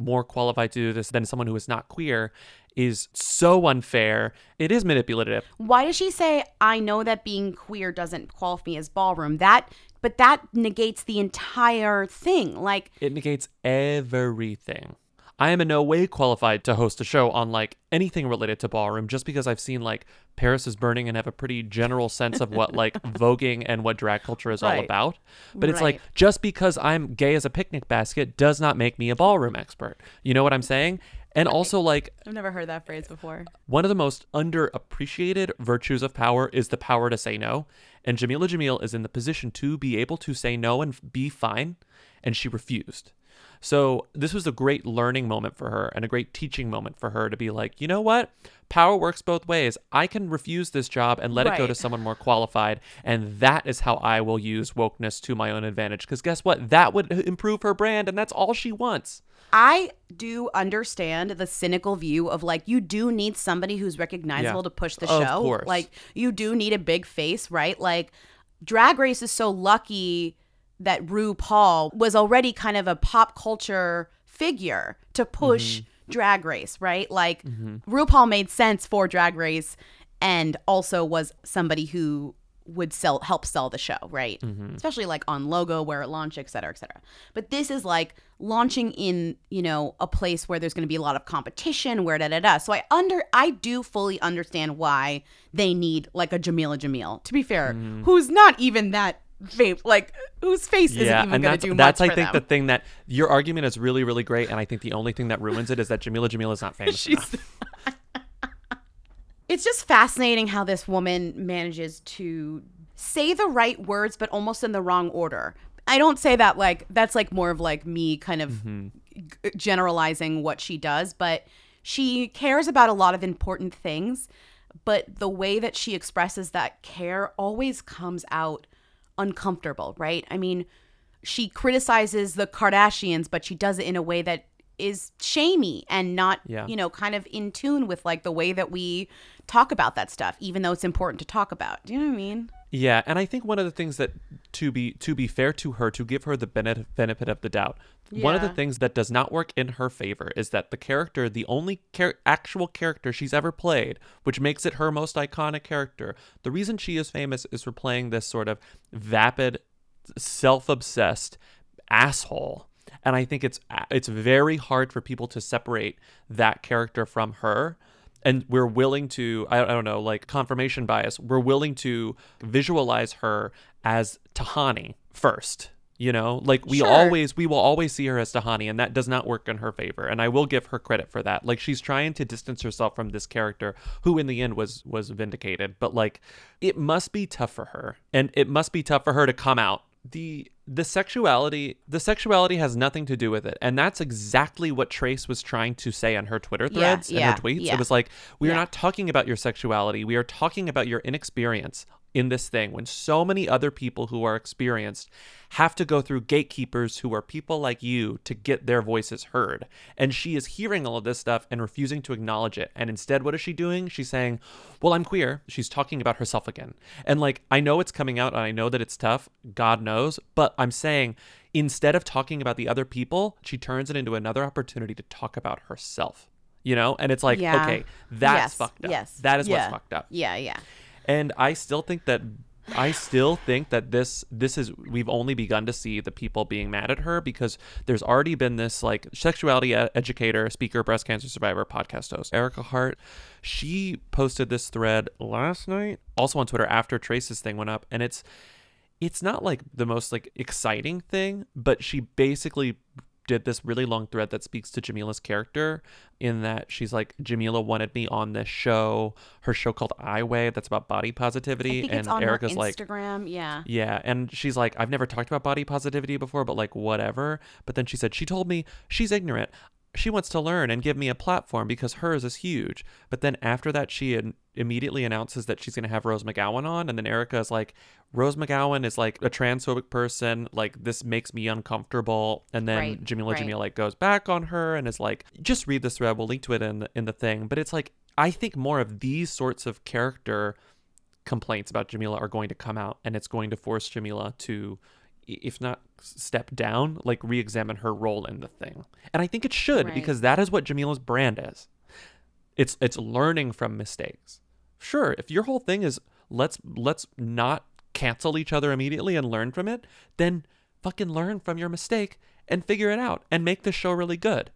more qualified to do this than someone who is not queer is so unfair. It is manipulative. Why does she say, I know that being queer doesn't qualify me as ballroom? That, but that negates the entire thing. Like, It negates everything. I am in no way qualified to host a show on like anything related to ballroom just because I've seen like Paris is Burning and have a pretty general sense of what like voguing and what drag culture is all about. But it's like just because I'm gay as a picnic basket does not make me a ballroom expert. You know what I'm saying? And also like I've never heard that phrase before. one of the most underappreciated virtues of power is the power to say no. And Jamila Jamil is in the position to be able to say no and be fine, and she refused. So this was a great learning moment for her and a great teaching moment for her to be like, you know what? Power works both ways. I can refuse this job and let it go to someone more qualified, and that is how I will use wokeness to my own advantage. Because guess what? That would uh, improve her brand, and that's all she wants. I do understand the cynical view of like, you do need somebody who's recognizable Yeah. to push the Of show. course. Like, you do need a big face, right? Like, Drag Race is so lucky that RuPaul was already kind of a pop culture figure to push Drag Race, right? Like, RuPaul made sense for Drag Race and also was somebody who would sell help sell the show, right? Mhm. Especially like on logo where it launched, et cetera, et cetera. But this is like launching in, you know, a place where there's going to be a lot of competition, where da da da. So I under I do fully understand why they need like a Jamila Jamil. To be fair, Mhm. who's not even that fame, like whose face isn't even and going that's, to do that's much I think them. the thing that your argument is really really great, and I think the only thing that ruins it is that Jamila Jamil is not famous enough. it's just fascinating how this woman manages to say the right words but almost in the wrong order i don't say that like that's like more of like me kind of Mhm. g- generalizing what she does but she cares about a lot of important things but the way that she expresses that care always comes out uncomfortable right? I mean she criticizes the kardashians but she does it in a way that is shamey and not Yeah. you know kind of in tune with like the way that we talk about that stuff even though it's important to talk about. Do you know what i mean Yeah, and I think one of the things that to be to be fair to her, to give her the benefit of the doubt, one of the things that does not work in her favor is that the character, the only char- actual character she's ever played, which makes it her most iconic character, the reason she is famous is for playing this sort of vapid, self-obsessed asshole. And I think it's it's very hard for people to separate that character from her and we're willing to I, I don't know like confirmation bias we're willing to visualize her as tahani first you know like we Sure. always we will always see her as tahani and that does not work in her favor and i will give her credit for that like she's trying to distance herself from this character who in the end was was vindicated but like it must be tough for her and it must be tough for her to come out the the sexuality the sexuality has nothing to do with it and that's exactly what trace was trying to say on her twitter Yeah, threads and yeah, her tweets yeah. it was like we are Yeah. not talking about your sexuality we are talking about your inexperience in this thing when so many other people who are experienced have to go through gatekeepers who are people like you to get their voices heard. And she is hearing all of this stuff and refusing to acknowledge it. And instead what is she doing? She's saying well i'm queer. She's talking about herself again. And like i know it's coming out and i know that it's tough. God knows. But i'm saying instead of talking about the other people she turns it into another opportunity to talk about herself you know? And it's like Yeah. okay that's Yes, fucked up. Yes, that is yeah. what's fucked up. Yeah yeah and I still think that I still think that this this is we've only begun to see the people being mad at her because there's already been this like sexuality educator, speaker, breast cancer survivor, podcast host Ericka Hart. She posted this thread last night, also on Twitter after Trace's thing went up, and it's it's not like the most like exciting thing, but she basically did this really long thread that speaks to Jamila's character in that she's like Jamila wanted me on this show, her show called I Weigh that's about body positivity and Ericka's like Instagram. yeah. yeah, and she's like, I've never talked about body positivity before, but like, whatever. But then she said, she told me she's ignorant. She wants to learn and give me a platform because hers is huge. But then after that, she in- immediately announces that she's going to have Rose McGowan on. And then Ericka is like, Rose McGowan is like a transphobic person. Like, this makes me uncomfortable. And then Right, Jamila right. Jamila like goes back on her and is like, just read this thread. We'll link to it in the, in the thing. But it's like, I think more of these sorts of character complaints about Jamila are going to come out and it's going to force Jamila to if not step down like re-examine her role in the thing and i think it should Right. because that is what Jamila's brand is it's it's learning from mistakes sure if your whole thing is let's let's not cancel each other immediately and learn from it then fucking learn from your mistake and figure it out and make the show really good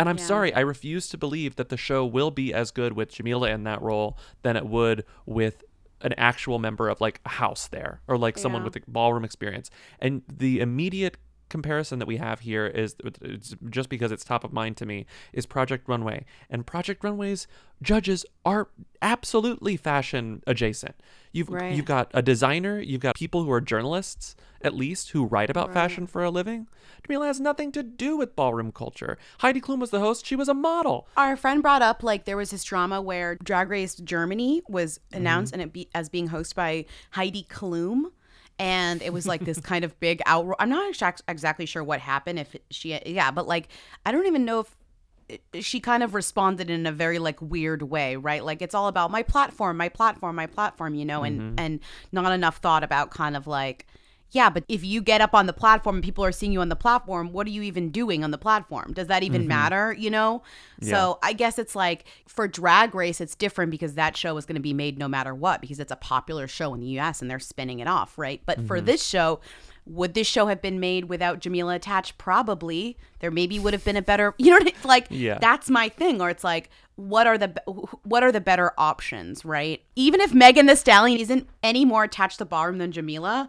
and I'm Yeah. sorry, I refuse to believe that the show will be as good with Jamila in that role than it would with an actual member of like a house there or like someone Yeah. with a ballroom experience. And the immediate comparison that we have here is it's just because it's top of mind to me is Project Runway. And Project Runway's judges are absolutely fashion adjacent. You've Right. you've got a designer, you've got people who are journalists at least who write about Right. fashion for a living. Jamila has nothing to do with ballroom culture. Heidi Klum was the host, she was a model. Our friend brought up like there was this drama where Drag Race Germany was Mm-hmm. announced and it be, as being hosted by Heidi Klum. And it was like this kind of big outroar. I'm not exact, exactly sure what happened. If she, yeah, but like I don't even know if she kind of responded in a very like weird way, right? Like it's all about my platform, my platform, my platform, you know, and Mhm. and not enough thought about kind of like yeah, but if you get up on the platform and people are seeing you on the platform, what are you even doing on the platform? Does that even Mhm. matter? You know? Yeah. So I guess it's like for Drag Race, it's different because that show is going to be made no matter what because it's a popular show in the US and they're spinning it off, right? But for Mhm. this show, would this show have been made without Jamila attached? Probably. There maybe would have been a better, you know what I mean? Like, Yeah. that's my thing. Or it's like, what are the what are the better options, right? Even if Megan Thee Stallion isn't any more attached to Ballroom than Jamila,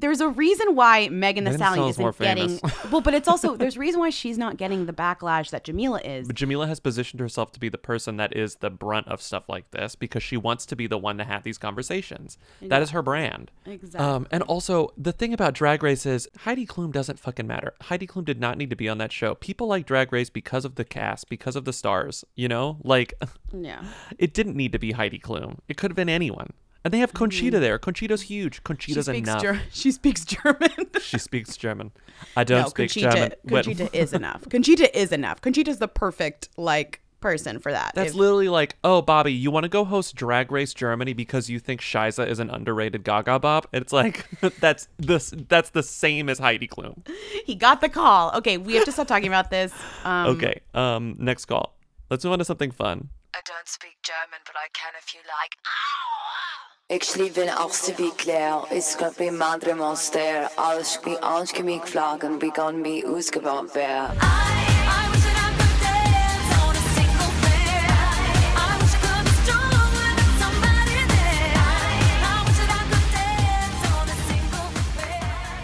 there's a reason why Megan the Megan Thee Stallion isn't getting well, but it's also there's a reason why she's not getting the backlash that Jamila is. But Jamila has positioned herself to be the person that is the brunt of stuff like this because she wants to be the one to have these conversations. That is her brand. Exactly. Um, and also, the thing about Drag Race is Heidi Klum doesn't fucking matter. Heidi Klum did not need to be on that show. People like Drag Race because of the cast, because of the stars, you know? Like, Yeah. it didn't need to be Heidi Klum. It could have been anyone. And they have Conchita Mhm. there. Conchita's huge. Conchita's she speaks enough. Ger- she speaks German. she speaks German. I don't no, speak Conchita, German. but- Conchita is enough. Conchita is enough. Conchita's the perfect like person for that. That's If- literally like, oh, Bobby, you want to go host Drag Race Germany because you think Scheiße is an underrated Gaga Bop? It's like that's this that's the same as Heidi Klum. he got the call. Okay, we have to stop talking about this. Um, okay, um, next call. Let's move on to something fun. I don't speak German, but I can if you like. Ik schlief in achtste wie Claire, ik skap in madre monster, alles wie ons gemik vlaggen, begon me uitgebouwd weer.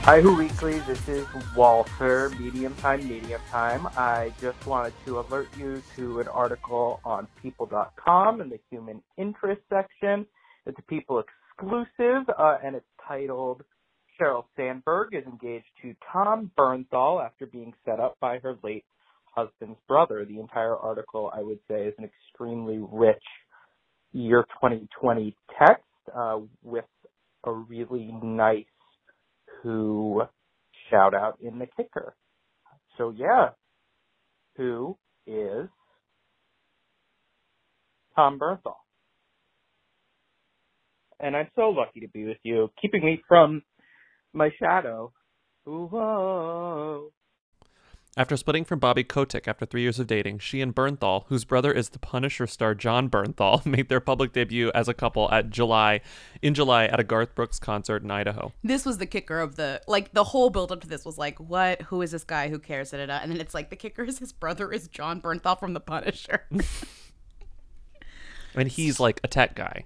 Hi, Who Weekly. This is Walter, Medium Time, Medium Time. I just wanted to alert you to an article on People.com in the human interest section. It's a People exclusive, uh, and it's titled Sheryl Sandberg is engaged to Tom Bernthal after being set up by her late husband's brother. The entire article, I would say, is an extremely rich year 2020 text uh, with a really nice who shout out in the kicker. So yeah, who is Tom Bernthal? And I'm so lucky to be with you, keeping me from my shadow. Ooh, whoa. After splitting from Bobby Kotick after three years of dating, she and Bernthal, whose brother is the Punisher star Jon Bernthal, made their public debut as a couple at July in July at a Garth Brooks concert in Idaho. This was the kicker of the like the whole build up to this was like, what? Who is this guy? Who cares? Da, da, da. And then it's like the kicker is his brother is Jon Bernthal from The Punisher. And he's like a tech guy.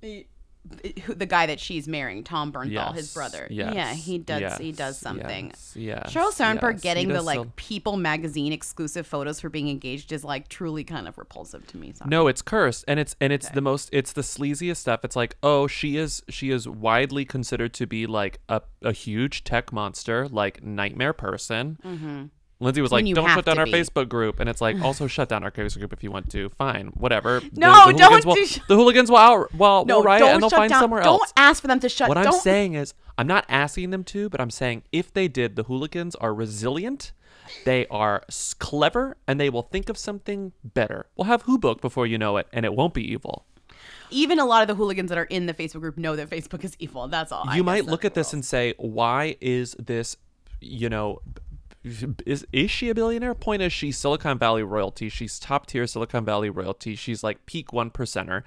The- who- the guy that she's marrying, Tom Bernthal, his brother. yes, yeah, he does. yes, he does something. Yeah. yes, Sheryl Sandberg yes, getting the like some- People magazine exclusive photos for being engaged is like truly kind of repulsive to me. Sorry. No, it's cursed, and it's and it's the most it's the sleaziest stuff. It's like, oh, she is she is widely considered to be like a, a huge tech monster, like nightmare person. Mhm. Lindsay was like, "Don't shut down our be. Facebook group," and it's like, also shut down our Facebook group if you want to. Fine, whatever. No, the, don't hooligans will, sh- the hooligans will out, well, No, will riot and they'll find down- somewhere don't else. ask for them to shut- down. What I'm saying is, I'm not asking them to, but I'm saying if they did, the hooligans are resilient. They are clever and they will think of something better. We'll have Who Book before you know it, and it won't be evil. Even a lot of the hooligans that are in the Facebook group know that Facebook is evil. That's all. You guess might look at this and say, why is this, you know, is is she a billionaire? Point is, she's Silicon Valley royalty. She's top tier Silicon Valley royalty. She's like peak one percenter.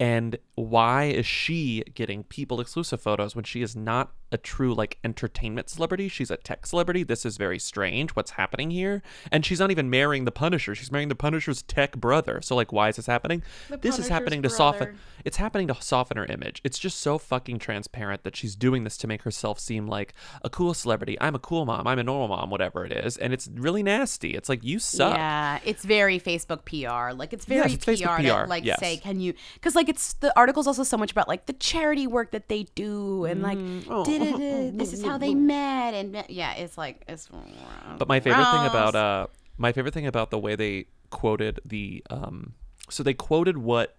And why is she getting people exclusive photos when she is not a true like entertainment celebrity? She's a tech celebrity. This is very strange. What's happening here? And she's not even marrying the Punisher. She's marrying the Punisher's tech brother. So like, why is this happening? The this is happening to brother. soften. It's happening to soften her image. It's just so fucking transparent that she's doing this to make herself seem like a cool celebrity. I'm a cool mom. I'm a normal mom. Whatever it is, and it's really nasty. It's like you suck. Yeah, it's very Facebook PR. Like it's very Yes, it's PR, to like yes. say, can you? Because like it's the article's also so much about like the charity work that they do and like mm-hmm. Oh. this is how they met and yeah, it's like it's. But my favorite thing about uh my favorite thing about the way they quoted the um so they quoted what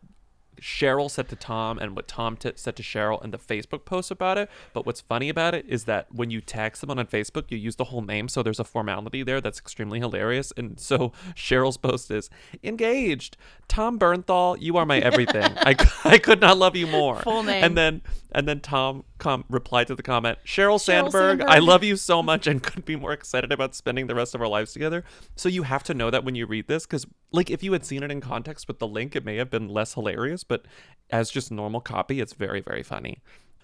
Sheryl said to Tom and what Tom t- said to Sheryl in the Facebook post about it. But what's funny about it is that when you tag someone on Facebook, you use the whole name, so there's a formality there that's extremely hilarious. And so Sheryl's post is engaged. Tom Bernthal, you are my everything. I, I could not love you more. Full name. And then and then Tom com- replied to the comment, Sheryl, Sandberg, Sandberg. I love you so much and couldn't be more excited about spending the rest of our lives together. So you have to know that when you read this, because like if you had seen it in context with the link, it may have been less hilarious, but as just normal copy, it's very, very funny.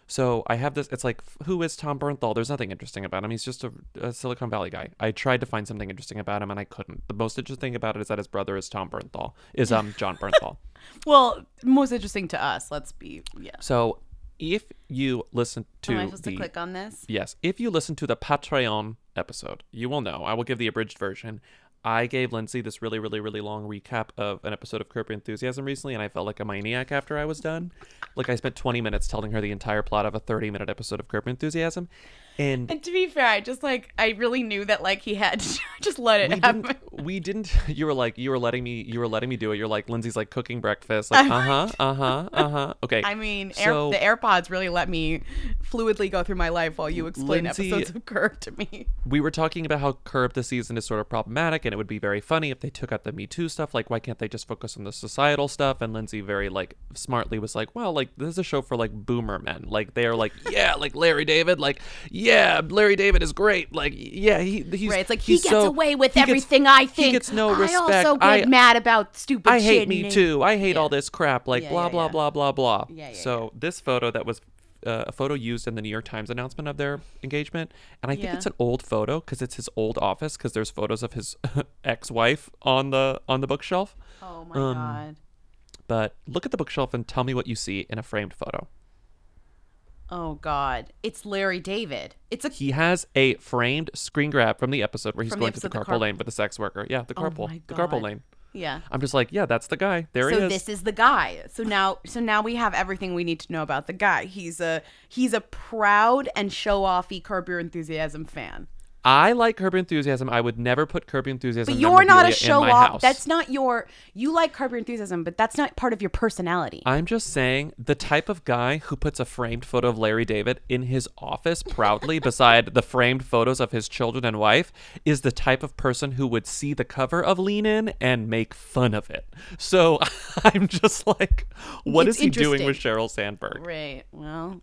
So I have this. It's like, who is Tom Bernthal? There's nothing interesting about him. He's just a, a Silicon Valley guy. I tried to find something interesting about him, and I couldn't. The most interesting thing about it is that his brother is Tom Bernthal. Is um Jon Bernthal. Well, most interesting to us. Let's be yeah. So if you listen to Am I supposed the to click on this? yes, if you listen to the Patreon episode, you will know. I will give the abridged version. I gave Lindsay this really, really, really long recap of an episode of Curb Your Enthusiasm recently, and I felt like a maniac after I was done. Like I spent 20 minutes telling her the entire plot of a 30 minute episode of Curb Your Enthusiasm, and And to be fair, I just like I really knew that like he had to just let it we happen. didn't, we didn't you were like you were letting me you were letting me do it. You're like lindsay's like cooking breakfast like uh-huh uh-huh uh-huh. Okay. I mean, Air, the AirPods really let me fluidly go through my life while you explain Lindsay- episodes of Curb to me. we were talking about how curb this season is sort of problematic and it would be very funny if they took out the me too stuff. Like why can't they just focus on the societal stuff? And lindsay very like smartly was like well like this is a show for like boomer men. Like they're like yeah like larry david like yeah larry david is great like yeah he he's right, it's like he gets so- away with he gets- everything. I think he gets no I also get I- mad about stupid. I hate me and- too. I hate all this crap. Like Yeah, blah yeah, blah yeah. blah blah blah. Yeah, yeah, so this photo that was uh, a photo used in the New York Times announcement of their engagement, and I think Yeah. it's an old photo because it's his old office because there's photos of his ex-wife on the on the bookshelf. Oh my Um, god. But look at the bookshelf and tell me what you see in a framed photo. Oh god. It's Larry David. It's a He has a framed screen grab from the episode where he's the going through the carpool the carp- lane with the sex worker. Yeah, the Oh carpool, my the carpool lane. Yeah. I'm just like, yeah, that's the guy. There so he is. So this is the guy. So now so now we have everything we need to know about the guy. He's a he's a proud and show offy Curb Your Enthusiasm fan. I like Curb Your Enthusiasm. I would never put Curb Your Enthusiasm. But you're not a show off. house. That's not your you like Curb Your Enthusiasm, but that's not part of your personality. I'm just saying the type of guy who puts a framed photo of Larry David in his office proudly beside the framed photos of his children and wife is the type of person who would see the cover of Lean In and make fun of it. So I'm just like, what is It's he doing with. Sheryl Sandberg? Right. Well,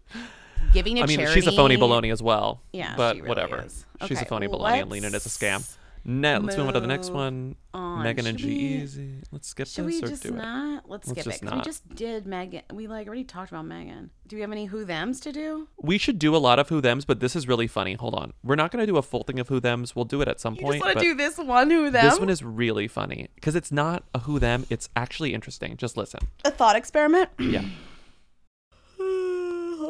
giving to I mean, charity. she's a phony baloney as well. Yeah, but she really whatever. is. She's a Okay, phony baloney and Lean In is a scam. Now let's move on to the next move one. on. Megan and Should we- G-Eazy. Let's skip Should this we or just do it. not? Let's skip just it. 'cause We not. just did Megan. We like already talked about Megan. Do we have any who them's to do? We should do a lot of who thems, but this is really funny. Hold on. We're not going to do a full thing of who thems. We'll do it at some You point. just want but to do this one who them? This one is really funny because it's not a who them. It's actually interesting. Just listen. a thought experiment. Yeah.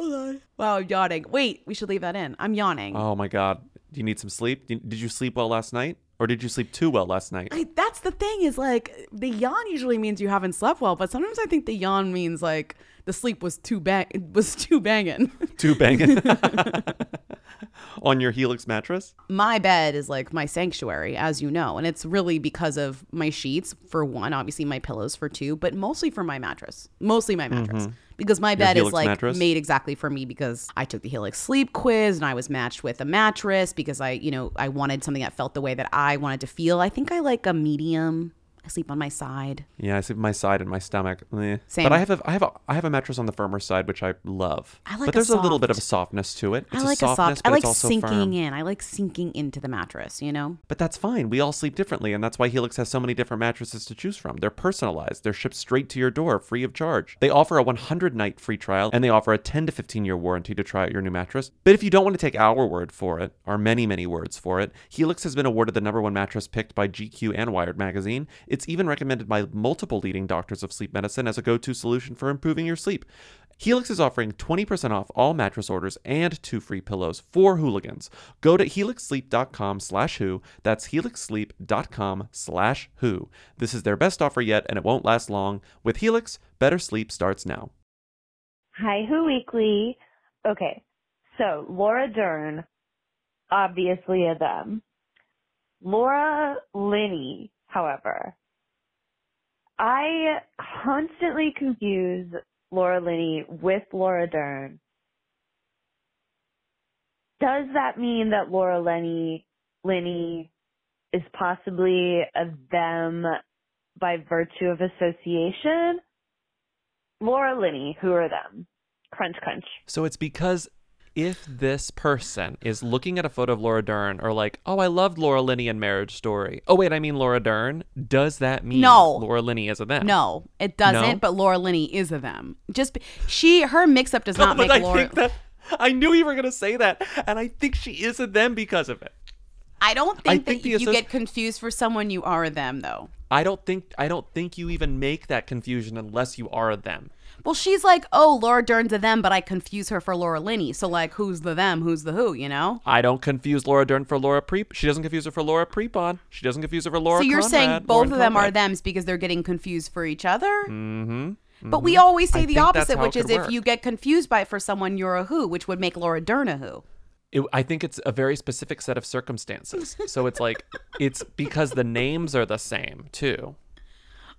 Hold on. Wow, I'm yawning. Wait, we should leave that in. I'm yawning. Oh my God. Do you need some sleep? Did you sleep well last night, or did you sleep too well last night? I, that's the thing is like the yawn usually means you haven't slept well, but sometimes I think the yawn means like the sleep was too bang was too banging. Too banging on your Helix mattress. my bed is like my sanctuary, as you know, and it's really because of my sheets for one, obviously my pillows for two, but mostly for my mattress. Mostly my mattress. Mhm. Because my Your bed is Helix like mattress? made exactly for me because I took the Helix sleep quiz and I was matched with a mattress because I, you know, I wanted something that felt the way that I wanted to feel. I think I like a medium. I sleep on my side. Yeah, I sleep on my side and my stomach. Eh. Same. But I have a I have a I have a mattress on the firmer side, which I love. I like but a there's a, little bit of a softness to it. It's I like a softness, a soft. I like sinking firm. in. I like sinking into the mattress. You know. But that's fine. We all sleep differently, and that's why Helix has so many different mattresses to choose from. They're personalized. They're shipped straight to your door, free of charge. They offer a 100 night free trial, and they offer a 10 to 15 year warranty to try out your new mattress. But if you don't want to take our word for it, our many, many words for it, Helix has been awarded the number one mattress picked by GQ and Wired magazine. It's even recommended by multiple leading doctors of sleep medicine as a go to solution for improving your sleep. Helix is offering 20% off all mattress orders and two free pillows for hooligans. Go to helixsleep.com slash who. That's helixsleep.com slash who. This is their best offer yet, and it won't last long. With Helix, better sleep starts now. Hi, Who Weekly. Okay, so Laura Dern, obviously a them. Laura Linney, however, I constantly confuse Laura Linney with Laura Dern. Does that mean that Laura Linney, Linney is possibly a them, by virtue of association. Laura Linney, who are them? Crunch, crunch. So it's because if this person is looking at a photo of Laura Dern or like, oh, I loved Laura Linney in Marriage Story. Oh, wait, I mean Laura Dern. Does that mean No. Laura Linney is a them? No, it doesn't. No? But Laura Linney is a them. Just be- she, her mix-up does not but make I Laura. think that I knew you were gonna say that, and I think she is a them because of it. I don't think think that if you associ- get confused for someone, you are a them though. I don't think I don't think you even make that confusion unless you are a them. Well, she's like, oh, Laura Dern's a them, but I confuse her for Laura Linney. So like, who's the them? Who's the who? You know? I don't confuse Laura Dern for Laura Preep. She doesn't confuse her for Laura Prepon. She doesn't confuse her for Laura. so you're saying both Lauren of them are thems because they're getting confused for each other? Mm-hmm. But we always say I the opposite, which is could if work. you get confused by it for someone, you're a who, which would make Laura Dern a who. It, I think it's a very specific set of circumstances. so it's like it's because the names are the same too.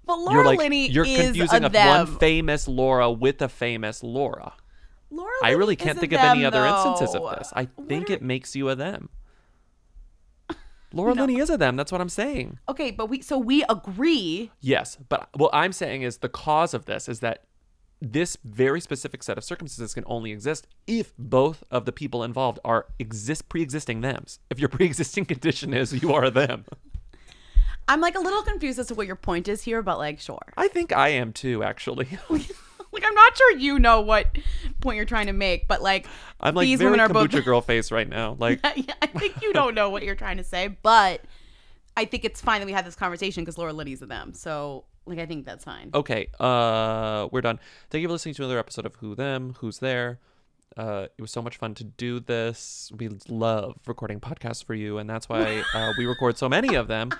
But Laura you're like Linney you're is confusing a them. one famous Laura with a famous Laura. Laura I really can't think of any other instances of this. I think it makes you a them. Laura Linney is a them. That's what I'm saying. Okay, but we so we agree. Yes, but what I'm saying is the cause of this is that this very specific set of circumstances can only exist if both of the people involved are exist pre-existing thems. If your pre-existing condition is you are them. I'm like a little confused as to what your point is here, but like, sure. I think I am too, actually. Like, I'm not sure you know what point you're trying to make, but like, I'm like these very women are kombucha both. girl face right now. Like Yeah, I think you don't know what you're trying to say, but I think it's fine that we had this conversation because Laura Liddy's a them. So, like, I think that's fine. Okay, uh, we're done. Thank you for listening to another episode of Who Them, Who's There. Uh, it was so much fun to do this. We love recording podcasts for you, and that's why uh, we record so many of them.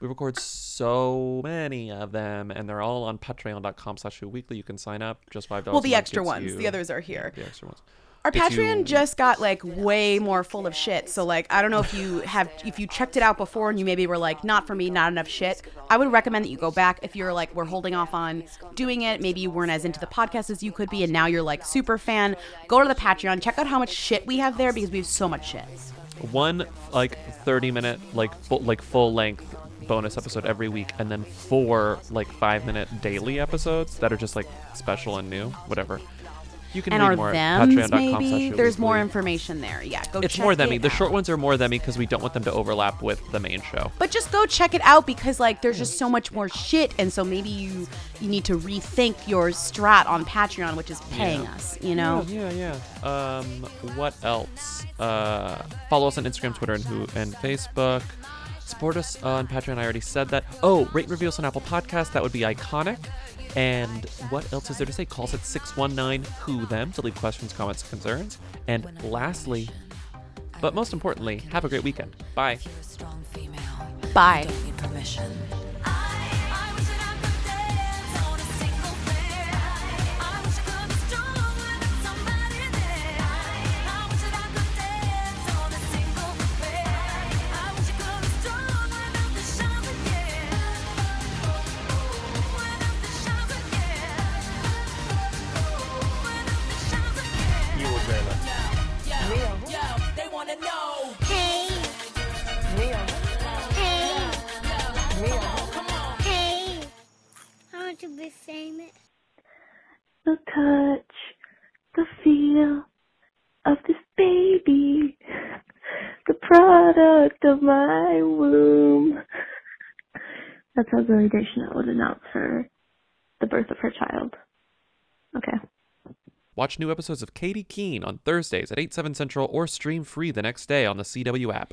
We record so many of them, and they're all on patreon.com slash Who weekly. You can sign up. Just $5 Well, the extra ones. you- The others are here. The extra ones. Our Patreon you- just got like way more full of shit. So like I don't know if you have if you checked it out before and you maybe were like not for me, not enough shit. I would recommend that you go back if you're like we're holding off on doing it. Maybe you weren't as into the podcast as you could be, and now you're like super fan. Go to the Patreon, check out how much shit we have there because we have so much shit. one like 30 minute like full like full length bonus episode every week and then four like five minute daily episodes that are just like special and new whatever you can and read are more thems patreon.com maybe? slash There's more information there. Yeah, go. Check it out. It's check more themmy it the out. short ones are more themmy because we don't want them to overlap with the main show But just go check it out because like there's just so much more shit, and so maybe you you need to rethink your strat on Patreon, which is paying Yeah. us. You know. yeah yeah, yeah. um what else uh follow us on instagram twitter and who and facebook support us on patreon i already said that oh rate and review us on apple podcast that would be iconic and what else is there to say? Call us at 619 who them to leave questions comments concerns. And lastly but most importantly have a great weekend. Bye. Bye. Want to be famous. The touch, the feel of this baby, the product of my womb. That's how Zooey Deschanel would announce her, the birth of her child. Okay. watch new episodes of Katy Keene on thursdays at 8 7 central or stream free the next day on the cw app